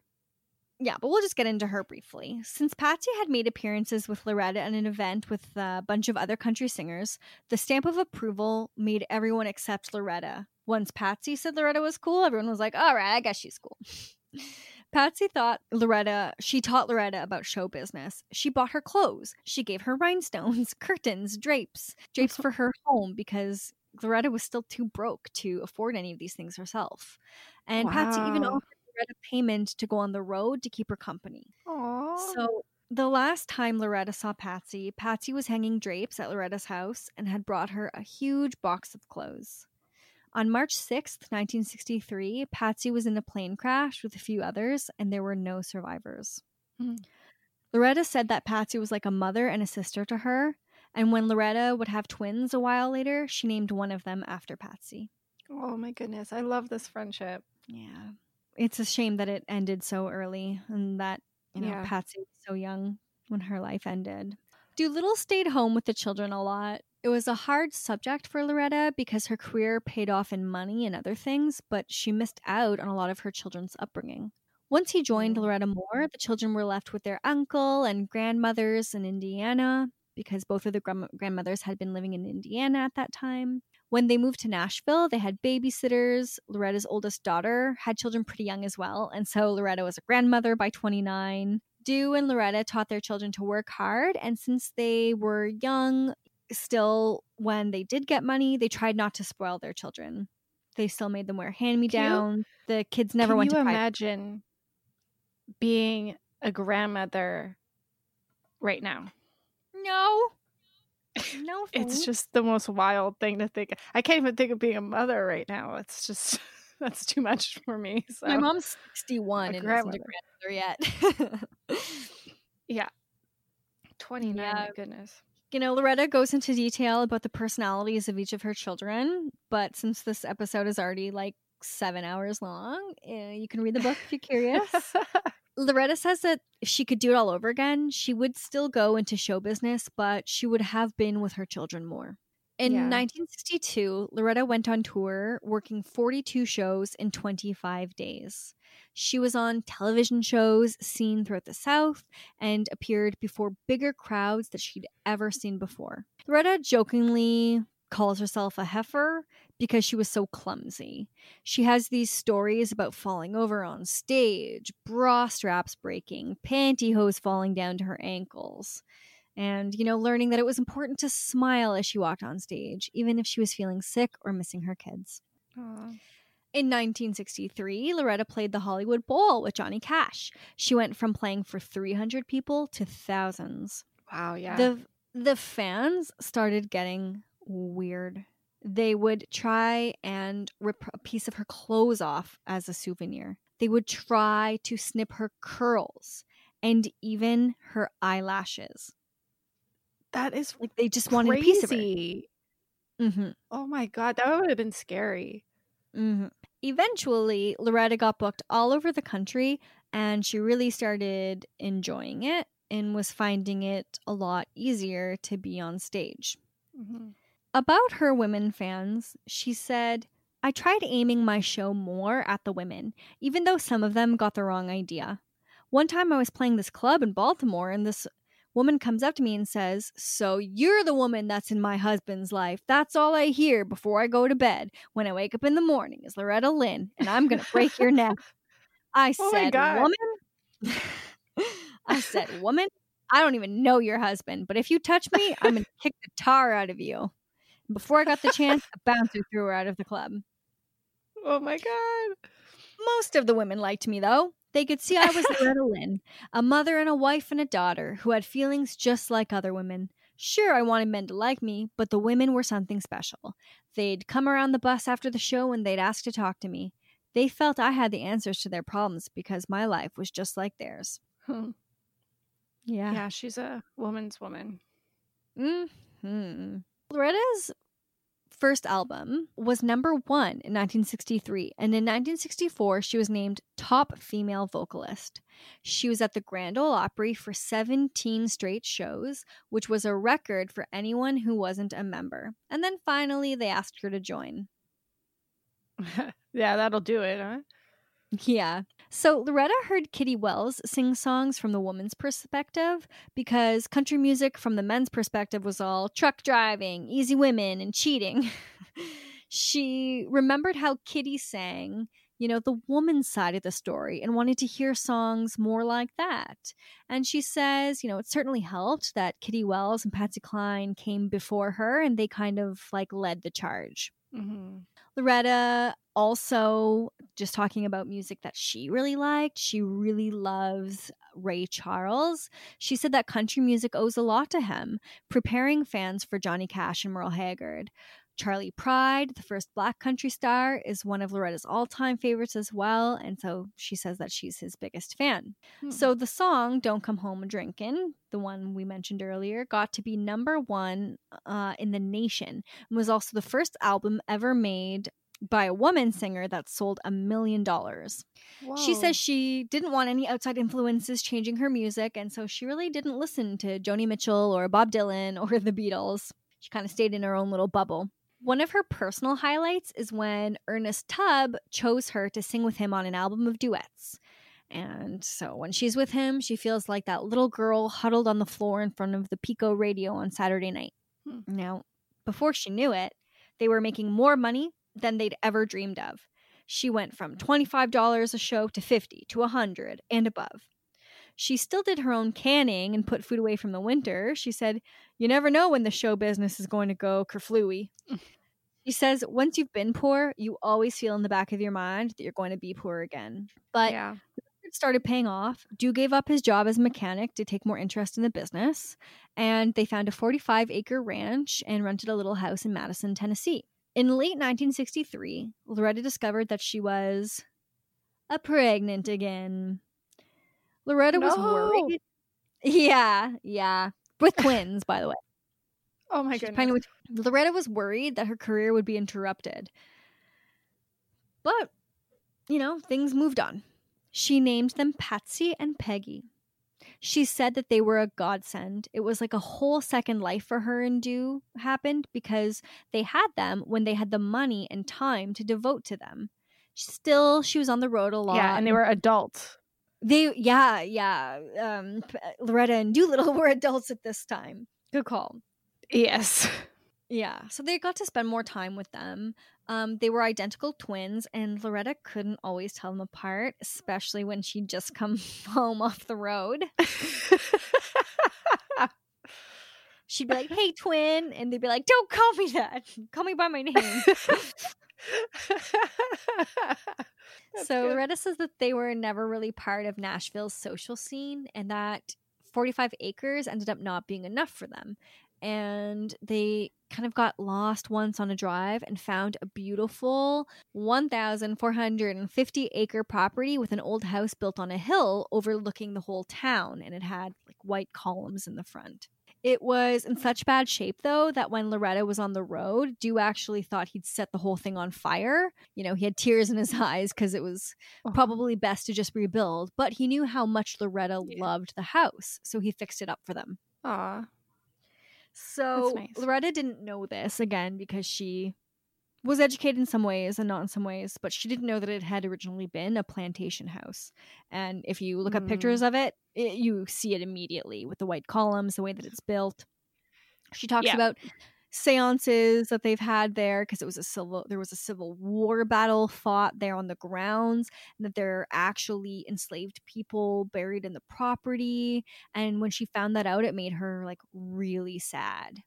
[SPEAKER 6] Yeah, but we'll just get into her briefly. Since Patsy had made appearances with Loretta at an event with a bunch of other country singers, the stamp of approval made everyone accept Loretta. Once Patsy said Loretta was cool, everyone was like, all right, I guess she's cool. [laughs] Patsy thought Loretta, she taught Loretta about show business. She bought her clothes. She gave her [laughs] rhinestones, curtains, drapes, drapes for her home because Loretta was still too broke to afford any of these things herself. And Patsy even
[SPEAKER 7] Wow.
[SPEAKER 6] offered Loretta payment to go on the road to keep her company.
[SPEAKER 7] Aww.
[SPEAKER 6] So the last time Loretta saw Patsy, Patsy was hanging drapes at Loretta's house and had brought her a huge box of clothes. On March 6th, 1963, Patsy was in a plane crash with a few others, and there were no survivors.
[SPEAKER 7] Hmm.
[SPEAKER 6] Loretta said that Patsy was like a mother and a sister to her, and when Loretta would have twins a while later, she named one of them after Patsy.
[SPEAKER 7] oh my goodness. I love this friendship.
[SPEAKER 6] Yeah. It's a shame that it ended so early and that, you know,
[SPEAKER 7] Yeah.
[SPEAKER 6] Patsy was so young when her life ended. Doolittle stayed home with the children a lot. It was a hard subject for Loretta because her career paid off in money and other things, but she missed out on a lot of her children's upbringing. Once he joined
[SPEAKER 7] Mm.
[SPEAKER 6] Loretta Moore, the children were left with their uncle and grandmothers in Indiana because both of the grand- grandmothers had been living in Indiana at that time. When they moved to Nashville, they had babysitters. Loretta's oldest daughter had children pretty young as well. And so Loretta was a grandmother by 29. Doo and Loretta taught their children to work hard. And since they were young, still, when they did get money, they tried not to spoil their children. They still made them wear hand me downs. The kids never went to private
[SPEAKER 7] imagine being a grandmother right now?
[SPEAKER 6] No. [laughs] No.
[SPEAKER 7] It's just the most wild thing to think. I can't even think of being a mother right now. It's just [laughs] that's too much for me. So
[SPEAKER 6] My mom's 61
[SPEAKER 7] A
[SPEAKER 6] and isn't a grandmother yet. [laughs]
[SPEAKER 7] yeah, twenty nine. My
[SPEAKER 6] Yeah.
[SPEAKER 7] goodness.
[SPEAKER 6] You know, Loretta goes into detail about the personalities of each of her children, but since this episode is already like seven hours long, eh, you can read the book if you're curious. [laughs] Loretta says that if she could do it all over again, she would still go into show business, but she would have been with her children more. In
[SPEAKER 7] Yeah.
[SPEAKER 6] 1962, Loretta went on tour, working 42 shows in 25 days. She was on television shows seen throughout the South and appeared before bigger crowds that she'd ever seen before. Loretta jokingly calls herself a heifer because she was so clumsy. She has these stories about falling over on stage, bra straps breaking, pantyhose falling down to her ankles, and, you know, learning that it was important to smile as she walked on stage, even if she was feeling sick or missing her kids.
[SPEAKER 7] Aw.
[SPEAKER 6] In 1963, Loretta played the Hollywood Bowl with Johnny Cash. She went from playing for 300 people to thousands.
[SPEAKER 7] Wow. Yeah.
[SPEAKER 6] The the fans started getting weird. They would try and rip a piece of her clothes off as a souvenir. They would try to snip her curls and even her eyelashes.
[SPEAKER 7] That is
[SPEAKER 6] Like they just wanted a piece of her.
[SPEAKER 7] crazy.
[SPEAKER 6] hmm
[SPEAKER 7] Oh my god, that would have been scary.
[SPEAKER 6] hmm Eventually, Loretta got booked all over the country and she really started enjoying it and was finding it a lot easier to be on stage.
[SPEAKER 7] Mhm.
[SPEAKER 6] About her women fans, she said, I tried aiming my show more at the women, even though some of them got the wrong idea. One time I was playing this club in Baltimore, and this woman comes up to me and says, So you're the woman that's in my husband's life. That's all I hear before I go to bed. When I wake up in the morning is Loretta Lynn, and I'm going to break your neck. [laughs] I
[SPEAKER 7] Oh
[SPEAKER 6] said, Woman. [laughs] I said, Woman, I don't even know your husband, but if you touch me, I'm going to kick the tar out of you. Before I got the chance, a bouncer threw her out of the club.
[SPEAKER 7] Oh my god.
[SPEAKER 6] Most of the women liked me, though. They could see I was [laughs] Loretta Lynn, a mother and a wife and a daughter who had feelings just like other women. Sure, I wanted men to like me, but the women were something special. They'd come around the bus after the show and they'd ask to talk to me. They felt I had the answers to their problems because my life was just like theirs.
[SPEAKER 7] Hmm.
[SPEAKER 6] Yeah.
[SPEAKER 7] Yeah, she's a woman's woman.
[SPEAKER 6] hmm Loretta's first album was number one in 1963, and in 1964, she was named top female vocalist. She was at the Grand Ole Opry for 17 straight shows, which was a record for anyone who wasn't a member. And then finally, they asked her to join. [laughs]
[SPEAKER 7] yeah, that'll do it, huh?
[SPEAKER 6] Yeah. So Loretta heard Kitty Wells sing songs from the woman's perspective because country music from the men's perspective was all truck driving, easy women, and cheating. [laughs] she remembered how Kitty sang, you know, the woman's side of the story and wanted to hear songs more like that. And she says, you know, it certainly helped that Kitty Wells and Patsy Cline came before her and they kind of like led the charge.
[SPEAKER 7] Mm-hmm.
[SPEAKER 6] Loretta also just talking about music that she really liked. She really loves Ray Charles. She said that country music owes a lot to him, preparing fans for Johnny Cash and Merle Haggard. Charley Pride, the first black country star, is one of Loretta's all time favorites as well. And so she says that she's his biggest fan.
[SPEAKER 7] Hmm.
[SPEAKER 6] So the song Don't Come Home Drinkin', the one we mentioned earlier, got to be number one uh, in the nation and was also the first album ever made by a woman singer that sold a million dollars. She says she didn't want any outside influences changing her music, and so she really didn't listen to Joni Mitchell or Bob Dylan or the Beatles. She kind of stayed in her own little bubble. One of her personal highlights is when Ernest Tubb chose her to sing with him on an album of duets. And so when she's with him, she feels like that little girl huddled on the floor in front of the Philco radio on Saturday night.
[SPEAKER 7] Hmm.
[SPEAKER 6] Now, before she knew it, they were making more money than they'd ever dreamed of. She went from $25 a show to 50 to 100 and above. She still did her own canning and put food away from the winter. She said, You never know when the show business is going to go kerflooey. Mm. she says, Once you've been poor, you always feel in the back of your mind that you're going to be poor again. But
[SPEAKER 7] yeah.
[SPEAKER 6] it started paying off. Doo gave up his job as a mechanic to take more interest in the business, and they found a 45 acre ranch and rented a little house in Madison, Tennessee. In late 1963, Loretta discovered that she was a pregnant again. Loretta was worried. Yeah, yeah. With twins, by the way.
[SPEAKER 7] Oh my
[SPEAKER 6] She's
[SPEAKER 7] goodness.
[SPEAKER 6] with- Loretta was worried that her career would be interrupted. But, you know, things moved on. She named them Patsy and Peggy. She said that they were a godsend. It was like a whole second life for her and Doo happened because they had them when they had the money and time to devote to them. Still, she was on the road a lot.
[SPEAKER 7] yeah, and they were adults.
[SPEAKER 6] They, yeah, yeah. Um, Loretta and Doolittle [laughs] were adults at this time. Good call.
[SPEAKER 7] Yes.
[SPEAKER 6] Yeah, so they got to spend more time with them. Um, they were identical twins, and Loretta couldn't always tell them apart, especially when she'd just come [laughs] home off the road. [laughs] She'd be like, "Hey, twin," and they'd be like, "Don't call me that. Call me by my name." [laughs] so
[SPEAKER 7] good.
[SPEAKER 6] Loretta says that they were never really part of Nashville's social scene, and that 45 acres ended up not being enough for them. and they kind of got lost once on a drive and found a beautiful 1,450 acre property with an old house built on a hill overlooking the whole town, and it had like white columns in the front. It was in such bad shape, though, that when Loretta was on the road, Doo actually thought he'd set the whole thing on fire. You know, he had tears in his [laughs] eyes because it was
[SPEAKER 7] Oh.
[SPEAKER 6] probably best to just rebuild, but he knew how much Loretta
[SPEAKER 7] Yeah.
[SPEAKER 6] loved the house, so he fixed it up for them.
[SPEAKER 7] Aw.
[SPEAKER 6] So
[SPEAKER 7] nice.
[SPEAKER 6] Loretta didn't know this again because she was educated in some ways and not in some ways, but she didn't know that it had originally been a plantation house. And if you look up
[SPEAKER 7] Mm.
[SPEAKER 6] pictures of it, it, you see it immediately with the white columns, the way that it's built. She talks
[SPEAKER 7] Yeah.
[SPEAKER 6] about seances that they've had there because it was a civil there was a civil war battle fought there on the grounds and that there are actually enslaved people buried in the property and when she found that out it made her like really sad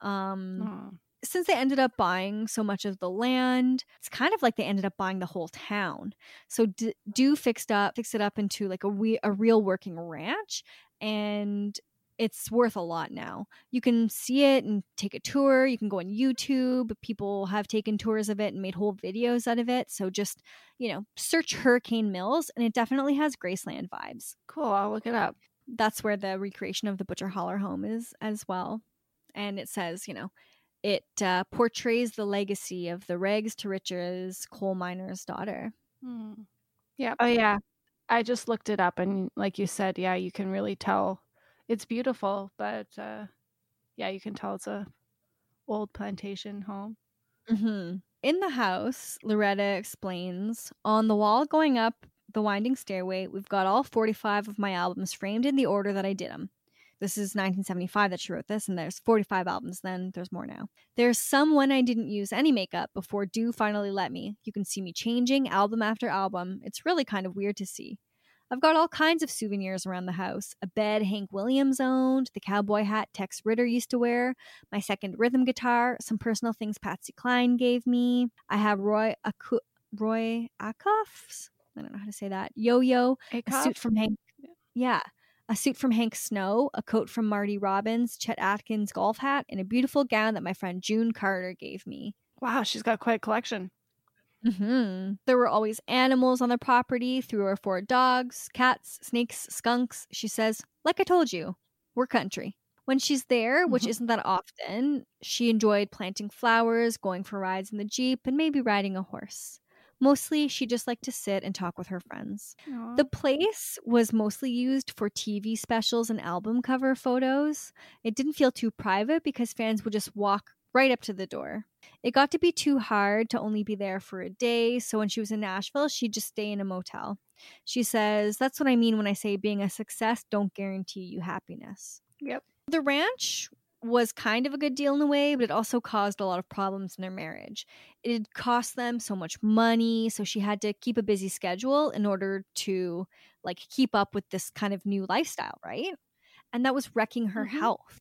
[SPEAKER 6] um
[SPEAKER 7] Aw.
[SPEAKER 6] Since they ended up buying so much of the land, it's kind of like they ended up buying the whole town. So D- Doo fixed up fixed it up into like a we- a real working ranch, and it's worth a lot now. You can see it and take a tour. You can go on YouTube. People have taken tours of it and made whole videos out of it. So just you know, search Hurricane Mills, and it definitely has Graceland vibes.
[SPEAKER 7] Cool. I'll look it up.
[SPEAKER 6] That's where the recreation of the Butcher Holler home is as well. And it says, you know, it uh, portrays the legacy of the rags to riches coal miner's daughter.
[SPEAKER 7] Hmm. Yeah. Oh, yeah. I just looked it up, and like you said, yeah, you can really tell it's beautiful, but uh, yeah, you can tell it's a old plantation home.
[SPEAKER 6] Mm-hmm. In the house, Loretta explains on the wall going up the winding stairway, we've got all 45 of my albums framed in the order that I did them. This is 1975 that she wrote this, and there's 45 albums then. There's more now. There's some when I didn't use any makeup before Doo finally let me. You can see me changing album after album. It's really kind of weird to see. I've got all kinds of souvenirs around the house a bed Hank Williams owned, the cowboy hat Tex Ritter used to wear, my second rhythm guitar, some personal things Patsy Cline gave me. I have Roy Aku- Roy Acuff's, I don't know how to say that, yo yo, a suit from Hank. Yeah. A suit from Hank Snow, a coat from Marty Robbins, Chet Atkins golf hat, and a beautiful gown that my friend June Carter gave me.
[SPEAKER 7] Wow, she's got quite a collection.
[SPEAKER 6] Mm-hmm. There were always animals on the property, three or four dogs, cats, snakes, skunks. She says, like I told you, we're country. When she's there, which
[SPEAKER 7] Mhm.
[SPEAKER 6] isn't that often, she enjoyed planting flowers, going for rides in the Jeep, and maybe riding a horse. Mostly, she just liked to sit and talk with her friends.
[SPEAKER 7] Aw.
[SPEAKER 6] The place was mostly used for TV specials and album cover photos. It didn't feel too private because fans would just walk right up to the door. It got to be too hard to only be there for a day, so when she was in Nashville, she'd just stay in a motel. She says, That's what I mean when I say being a success don't guarantee you happiness.
[SPEAKER 7] Yep.
[SPEAKER 6] The ranch was kind of a good deal in a way, but it also caused a lot of problems in their marriage. It had cost them so much money, so she had to keep a busy schedule in order to like keep up with this kind of new lifestyle, right? And that was wrecking her
[SPEAKER 7] Mhm.
[SPEAKER 6] health.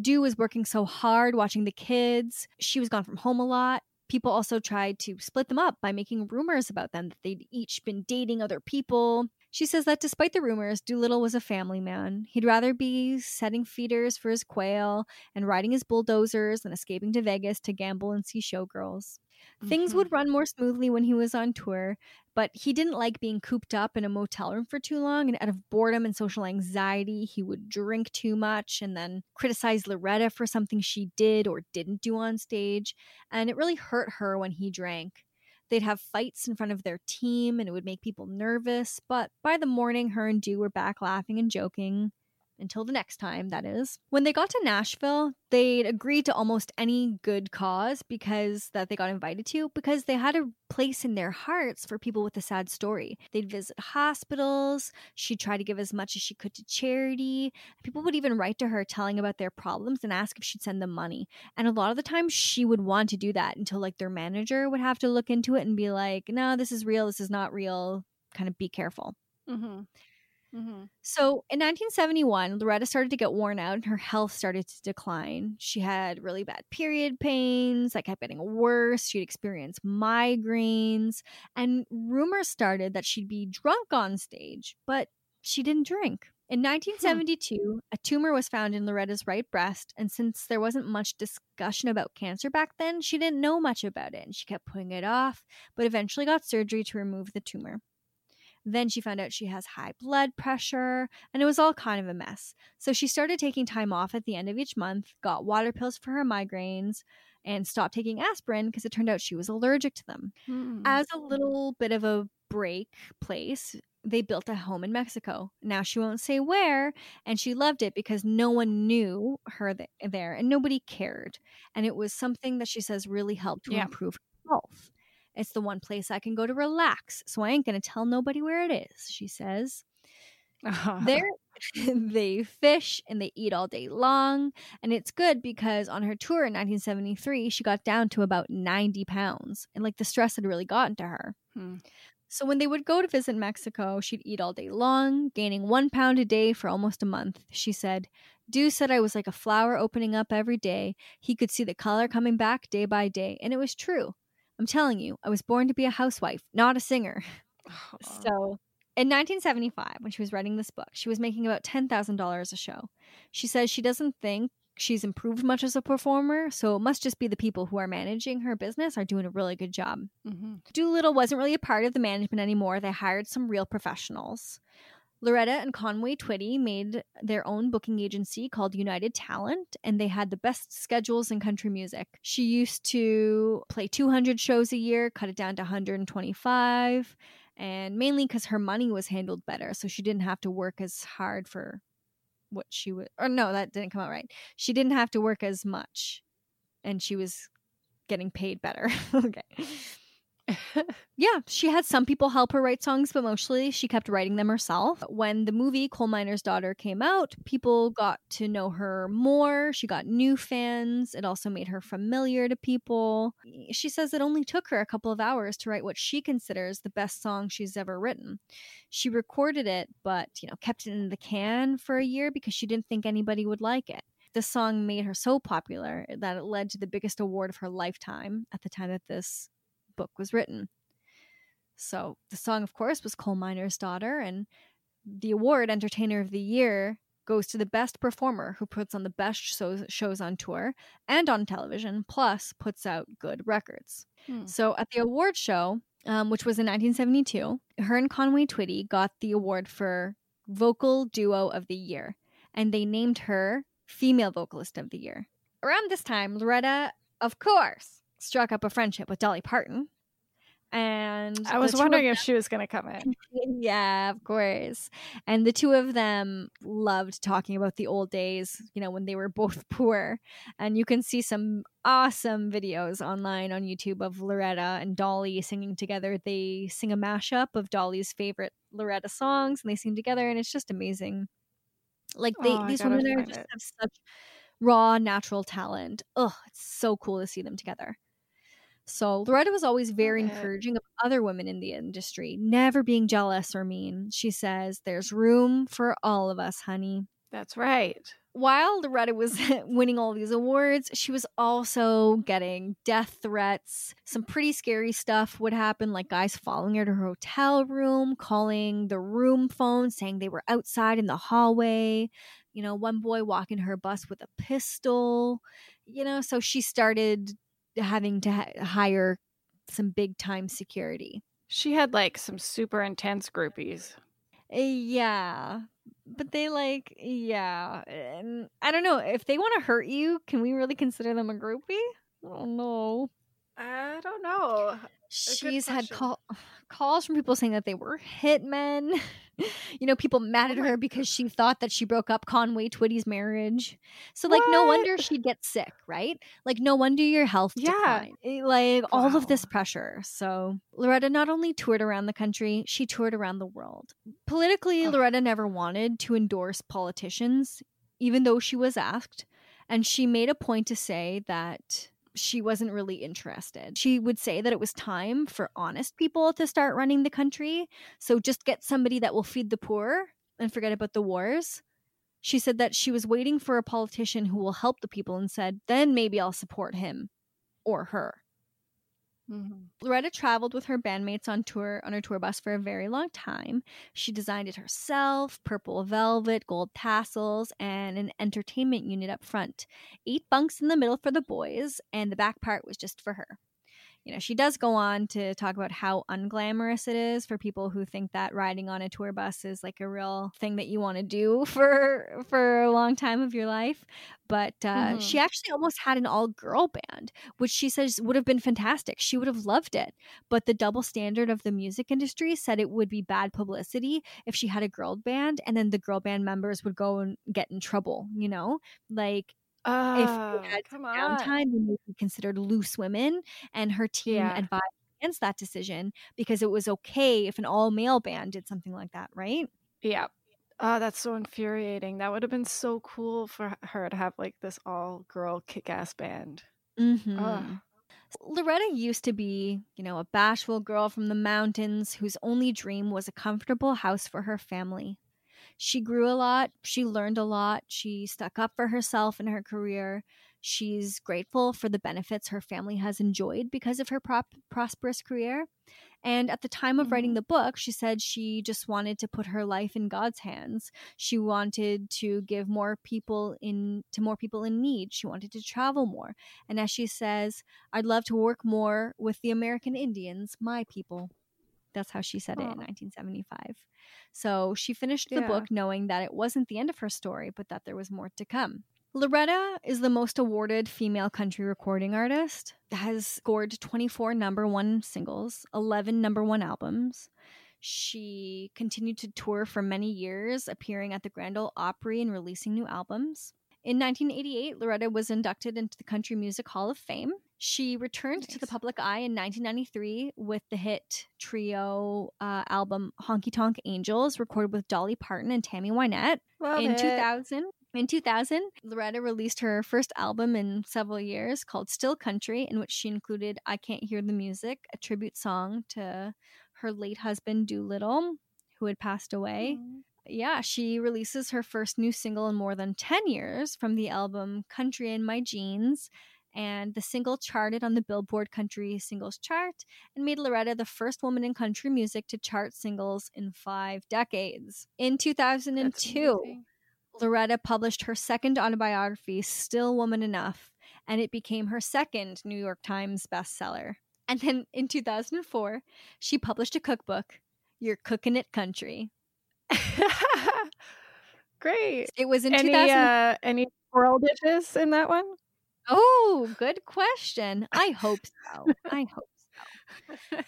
[SPEAKER 6] Doo was working so hard watching the kids. She was gone from home a lot. People also tried to split them up by making rumors about them that they'd each been dating other people. She says that despite the rumors, Doolittle was a family man. He'd rather be setting feeders for his quail and riding his bulldozers than escaping to Vegas to gamble and see showgirls. Things
[SPEAKER 7] Mhm.
[SPEAKER 6] would run more smoothly when he was on tour, but he didn't like being cooped up in a motel room for too long. And out of boredom and social anxiety, he would drink too much and then criticize Loretta for something she did or didn't do on stage. And it really hurt her when he drank. They'd have fights in front of their team and it would make people nervous. But by the morning, her and Doo were back laughing and joking. Until the next time, that is. When they got to Nashville, they'd agreed to almost any good cause because that they got invited to because they had a place in their hearts for people with a sad story. They'd visit hospitals. She'd try to give as much as she could to charity. People would even write to her telling about their problems and ask if she'd send them money. And a lot of the time, she would want to do that until like their manager would have to look into it and be like, no, this is real. This is not real. Kind of be careful.
[SPEAKER 7] Mhm. Mhm.
[SPEAKER 6] So in 1971, Loretta started to get worn out and her health started to decline. She had really bad period pains that kept getting worse. She'd experience migraines, and rumors started that she'd be drunk on stage, but she didn't drink. In 1972, a tumor was found in Loretta's right breast, and since there wasn't much discussion about cancer back then, she didn't know much about it and she kept putting it off, but eventually got surgery to remove the tumor. Then she found out she has high blood pressure, and it was all kind of a mess. So she started taking time off at the end of each month, got water pills for her migraines, and stopped taking aspirin because it turned out she was allergic to them.
[SPEAKER 7] Hmm.
[SPEAKER 6] As a little bit of a break place, they built a home in Mexico. Now she won't say where, and she loved it because no one knew her th- there and nobody cared. And it was something that she says really helped to
[SPEAKER 7] Yeah.
[SPEAKER 6] improve her health. It's the one place I can go to relax, so I ain't going to tell nobody where it is, she says. There [laughs] they fish and they eat all day long. And it's good because on her tour in 1973, she got down to about 90 pounds. And like the stress had really gotten to her.
[SPEAKER 7] Hmm.
[SPEAKER 6] So when they would go to visit Mexico, she'd eat all day long, gaining one pound a day for almost a month. She said, Doo said I was like a flower opening up every day. He could see the color coming back day by day. And it was true. I'm telling you, I was born to be a housewife, not a singer. [sighs] So, in 1975, when she was writing this book, she was making about $10,000 a show. She says she doesn't think she's improved much as a performer, so it must just be the people who are managing her business are doing a really good job.
[SPEAKER 7] Mhm.
[SPEAKER 6] Doolittle wasn't really a part of the management anymore. They hired some real professionals. Loretta and Conway Twitty made their own booking agency called United Talent, and they had the best schedules in country music. She used to play 200 shows a year, cut it down to 125, and mainly because her money was handled better, so she didn't have to work as hard for what she would. Or no, that didn't come out right. She didn't have to work as much, and she was getting paid better. [laughs] okay. [laughs] yeah, she had some people help her write songs, but mostly she kept writing them herself. When the movie Coal Miner's Daughter came out, people got to know her more. She got new fans. It also made her familiar to people. She says it only took her a couple of hours to write what she considers the best song she's ever written. She recorded it, but, you know, kept it in the can for a year because she didn't think anybody would like it. The song made her so popular that it led to the biggest award of her lifetime at the time that this book was written. So the song, of course, was Coal Miner's Daughter, and the award, Entertainer of the Year, goes to the best performer who puts on the best shows, shows on tour and on television, plus puts out good records.
[SPEAKER 7] Hmm.
[SPEAKER 6] So at the award show, um, which was in 1972, her and Conway Twitty got the award for Vocal Duo of the Year, and they named her Female Vocalist of the Year. Around this time, Loretta, of course, struck up a friendship with Dolly Parton. And
[SPEAKER 7] I was
[SPEAKER 6] the two of
[SPEAKER 7] wondering
[SPEAKER 6] them-
[SPEAKER 7] if she was going to come in. [laughs]
[SPEAKER 6] yeah, of course. And the two of them loved talking about the old days, you know, when they were [laughs] both poor. And you can see some awesome videos online on YouTube of Loretta and Dolly singing together. They sing a mashup of Dolly's favorite Loretta songs and they sing together and it's just amazing. Like they
[SPEAKER 7] Oh,
[SPEAKER 6] these women are just
[SPEAKER 7] it.
[SPEAKER 6] have such raw natural talent. Oh, it's so cool to see them together. So Loretta was always very encouraging of other women in the industry, never being jealous or mean. She says, There's room for all of us, honey.
[SPEAKER 7] That's right.
[SPEAKER 6] While Loretta was [laughs] winning all these awards, she was also getting death threats. Some pretty scary stuff would happen, like guys following her to her hotel room, calling the room phone, saying they were outside in the hallway. You know, one boy walking her bus with a pistol. You know, so she started having to ha- hire some big time security.
[SPEAKER 7] She had like some super intense groupies.
[SPEAKER 6] Uh, Yeah. But they like, yeah. And I don't know. If they want to hurt you, can we really consider them a groupie? I don't know.
[SPEAKER 7] I don't know.
[SPEAKER 6] She's had call- [sighs] calls from people saying that they were hitmen. [laughs] [laughs] you know, people mad
[SPEAKER 7] Oh
[SPEAKER 6] at her because she thought that she broke up Conway Twitty's marriage. So, like, no wonder she'd get sick, right? Like, no wonder your health
[SPEAKER 7] Yeah.
[SPEAKER 6] decline. Eh, Like, all of this pressure. So, Loretta not only toured around the country, she toured around the world. Politically,
[SPEAKER 7] Ugh.
[SPEAKER 6] Loretta never wanted to endorse politicians, even though she was asked. And she made a point to say that she wasn't really interested. She would say that it was time for honest people to start running the country. So just get somebody that will feed the poor and forget about the wars. She said that she was waiting for a politician who will help the people and said, then maybe I'll support him or her.
[SPEAKER 7] Mhm.
[SPEAKER 6] Loretta traveled with her bandmates on tour on her tour bus for a very long time. She designed it herself, purple velvet, gold tassels, and an entertainment unit up front. Eight bunks in the middle for the boys, and the back part was just for her. You know, she does go on to talk about how unglamorous it is for people who think that riding on a tour bus is like a real thing that you want to do [laughs] for for a long time of your life. But uh,
[SPEAKER 7] Mhm.
[SPEAKER 6] she actually almost had an all girl band, which she says would have been fantastic. She would have loved it. But the double standard of the music industry said it would be bad publicity if she had a girl band and then the girl band members would go and get in trouble, you know? Like if
[SPEAKER 7] Oh,
[SPEAKER 6] they had
[SPEAKER 7] come
[SPEAKER 6] downtime, they may be considered loose women. And her team
[SPEAKER 7] Yeah.
[SPEAKER 6] advised against that decision because it was okay if an all male band did something like that, right?
[SPEAKER 7] Yeah. Oh, that's so infuriating. That would have been so cool for her to have like this all girl kick ass band.
[SPEAKER 6] Mm-hmm. Loretta used to be, you know, a bashful girl from the mountains whose only dream was a comfortable house for her family. She grew a lot, she learned a lot, she stuck up for herself and her career. She's grateful for the benefits her family has enjoyed because of her prop- prosperous career. And at the time of writing mm-hmm. the book, she said she just wanted to put her life in God's hands. She wanted to give more people in to more people in need. She wanted to travel more. And as she says, I'd love to work more with the American Indians, my people. That's how she said it in 1975. So she finished the
[SPEAKER 7] Yeah.
[SPEAKER 6] book knowing that it wasn't the end of her story, but that there was more to come. Loretta is the most awarded female country recording artist, has scored 24 number one singles, 11 number one albums. She continued to tour for many years, appearing at the Grand Ole Opry and releasing new albums. In 1988, Loretta was inducted into the Country Music Hall of Fame. She returned to the public eye in 1993 with the hit trio uh, album Honky Tonk Angels, recorded with Dolly Parton and Tammy Wynette.
[SPEAKER 7] Love
[SPEAKER 6] in
[SPEAKER 7] it.
[SPEAKER 6] 2000, in 2000, Loretta released her first album in several years called Still Country, in which she included I Can't Hear the Music, a tribute song to her late husband Doolittle, who had passed away
[SPEAKER 7] Aw.
[SPEAKER 6] yeah, she releases her first new single in more than 10 years from the album Country in My Genes. And the single charted on the Billboard Country Singles Chart and made Loretta the first woman in country music to chart singles in five decades. In 2002. Loretta published her second autobiography, Still Woman Enough, and it became her second New York Times bestseller. And then in 2004, she published a cookbook, You're Cooking It Country. [laughs]
[SPEAKER 7] Great.
[SPEAKER 6] It was in
[SPEAKER 7] Any
[SPEAKER 6] 2000.
[SPEAKER 7] uh, any squirrel dishes in that one?
[SPEAKER 6] Oh, good question. I hope so. I hope so.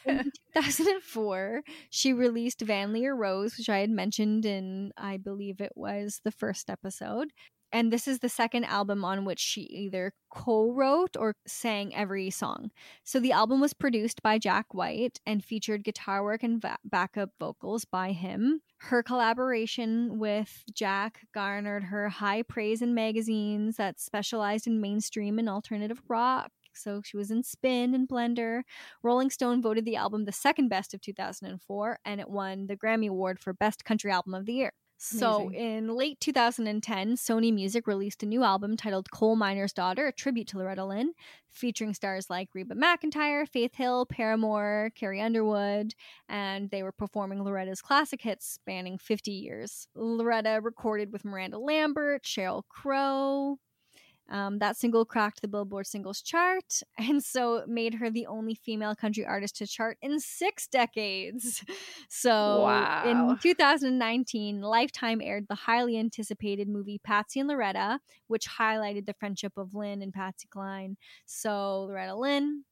[SPEAKER 6] In [laughs] 2004, she released Van Lear Rose, which I had mentioned in, I believe it was the first episode. And this is the second album on which she either co wrote or sang every song. So the album was produced by Jack White and featured guitar work and va- backup vocals by him. Her collaboration with Jack garnered her high praise in magazines that specialized in mainstream and alternative rock. So she was in Spin and Blender. Rolling Stone voted the album the second best of 2004, and it won the Grammy Award for Best Country Album of the Year. So
[SPEAKER 7] Amazing.
[SPEAKER 6] in late 2010, Sony Music released a new album titled Coal Miner's Daughter, a tribute to Loretta Lynn, featuring stars like Reba McEntire, Faith Hill, Paramore, Carrie Underwood, and they were performing Loretta's classic hits spanning 50 years. Loretta recorded with Miranda Lambert, Sheryl Crow, um, that single cracked the Billboard singles chart, [laughs] and so made her the only female country artist to chart in six decades. [laughs] So
[SPEAKER 7] Wow.
[SPEAKER 6] in 2019, Lifetime aired the highly anticipated movie Patsy and Loretta, which highlighted the friendship of Lynn and Patsy Cline. So Loretta Lynn,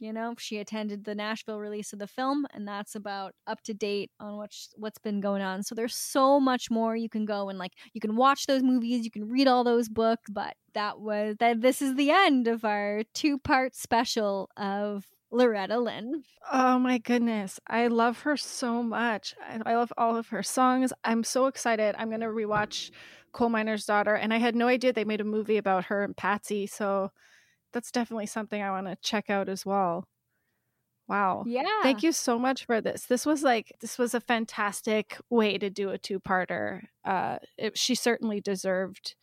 [SPEAKER 6] you know, she attended the Nashville release of the film, and that's about up to date on what's what's been going on. So there's so much more you can go and like you can watch those movies, you can read all those books, but that was that this is the end of our two part special of Loretta Lynn.
[SPEAKER 7] Oh my goodness. I love her so much. I, I love all of her songs. I'm so excited. I'm going to rewatch Coal Miner's Daughter. And I had no idea they made a movie about her and Patsy. So that's definitely something I want to check out as well. Wow.
[SPEAKER 6] Yeah.
[SPEAKER 7] Thank you so much for this. This was like this was a fantastic way to do a two-parter. Uh it, she certainly deserved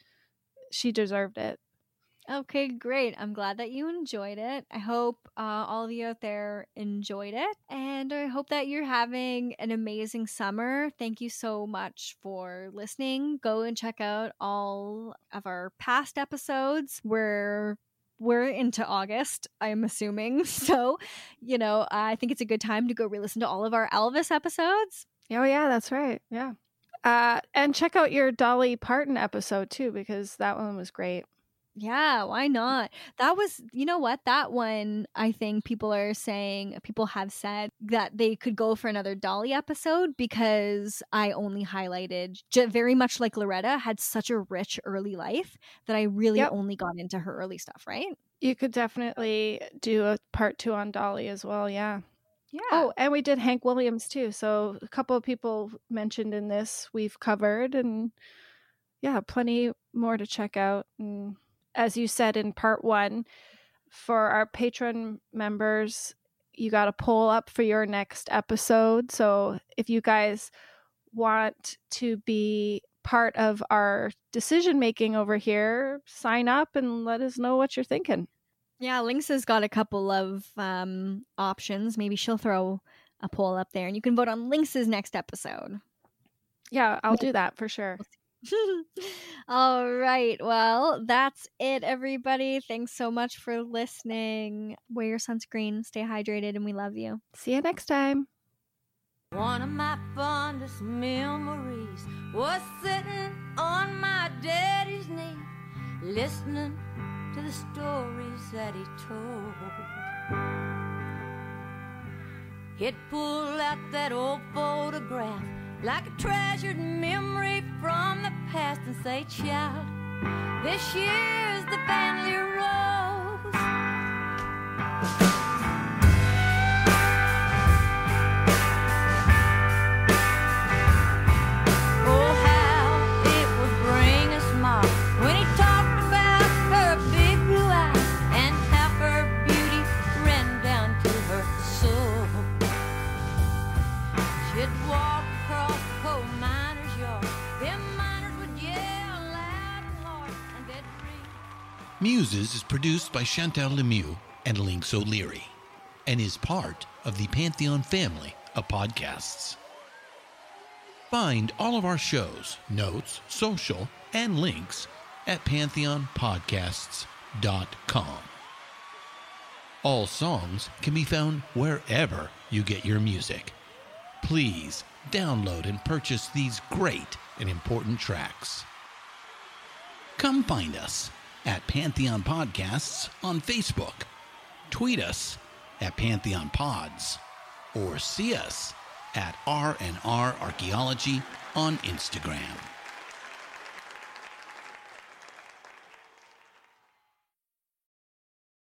[SPEAKER 7] she deserved it.
[SPEAKER 6] Okay, great. I'm glad that you enjoyed it. I hope uh, all of you out there enjoyed it. And I hope that you're having an amazing summer. Thank you so much for listening. Go and check out all of our past episodes. We're we're into August, I'm assuming. [laughs] So, you know, I think it's a good time to go re listen to all of our Elvis episodes.
[SPEAKER 7] Oh, yeah, that's right. Yeah. Uh, and check out your Dolly Parton episode too, because that one was great.
[SPEAKER 6] Yeah, why not? That was, you know what? That one, I think people are saying, people have said that they could go for another Dolly episode because I only highlighted, very much like Loretta, had such a rich early life that I really
[SPEAKER 7] Yep.
[SPEAKER 6] only got into her early stuff, right?
[SPEAKER 7] You could definitely do a part two on Dolly as well. Yeah.
[SPEAKER 6] Yeah.
[SPEAKER 7] Oh, and we did Hank Williams too. So a couple of people mentioned in this we've covered, and yeah, plenty more to check out. And as you said in part one, for our patron members, you got a poll up for your next episode. So if you guys want to be part of our decision making over here, sign up and let us know what you're thinking.
[SPEAKER 6] Yeah, Lynx has got a couple of um, options. Maybe she'll throw a poll up there and you can vote on Lynx's next episode.
[SPEAKER 7] Yeah, I'll do that for sure. [laughs]
[SPEAKER 6] All right. Well, that's it, everybody. Thanks so much for listening. Wear your sunscreen, stay hydrated, and we love you.
[SPEAKER 7] See you next time.
[SPEAKER 8] One of my fondest memories was sitting on my daddy's knee, listening to the stories that he told. He'd pull out that old photograph like a treasured memory from the past and say, Child, this year's the family rose.
[SPEAKER 5] Muses is produced by Chantal Lemieux and Lynx O'Leary and is part of the Pantheon family of podcasts. Find all of our shows, notes, social, and links at pantheonpodcasts.com. All songs can be found wherever you get your music. Please download and purchase these great and important tracks. Come find us at Pantheon Podcasts on Facebook. Tweet us at Pantheon Pods or see us at R&R Archaeology on Instagram.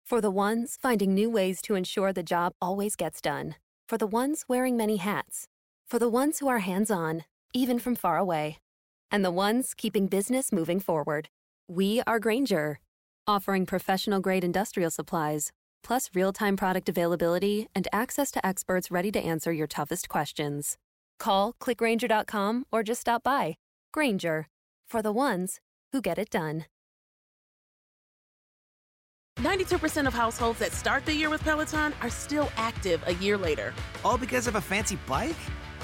[SPEAKER 9] For the ones finding new ways to ensure the job always gets done. For the ones wearing many hats. For the ones who are hands on, even from far away. And the ones keeping business moving forward. We are Grainger, offering professional grade industrial supplies, plus real time product availability and access to experts ready to answer your toughest questions. Call clickgrainger.com or just stop by. Grainger, for the ones who get it done.
[SPEAKER 2] 92% of households that start the year with Peloton are still active a year later.
[SPEAKER 3] All because of a fancy bike?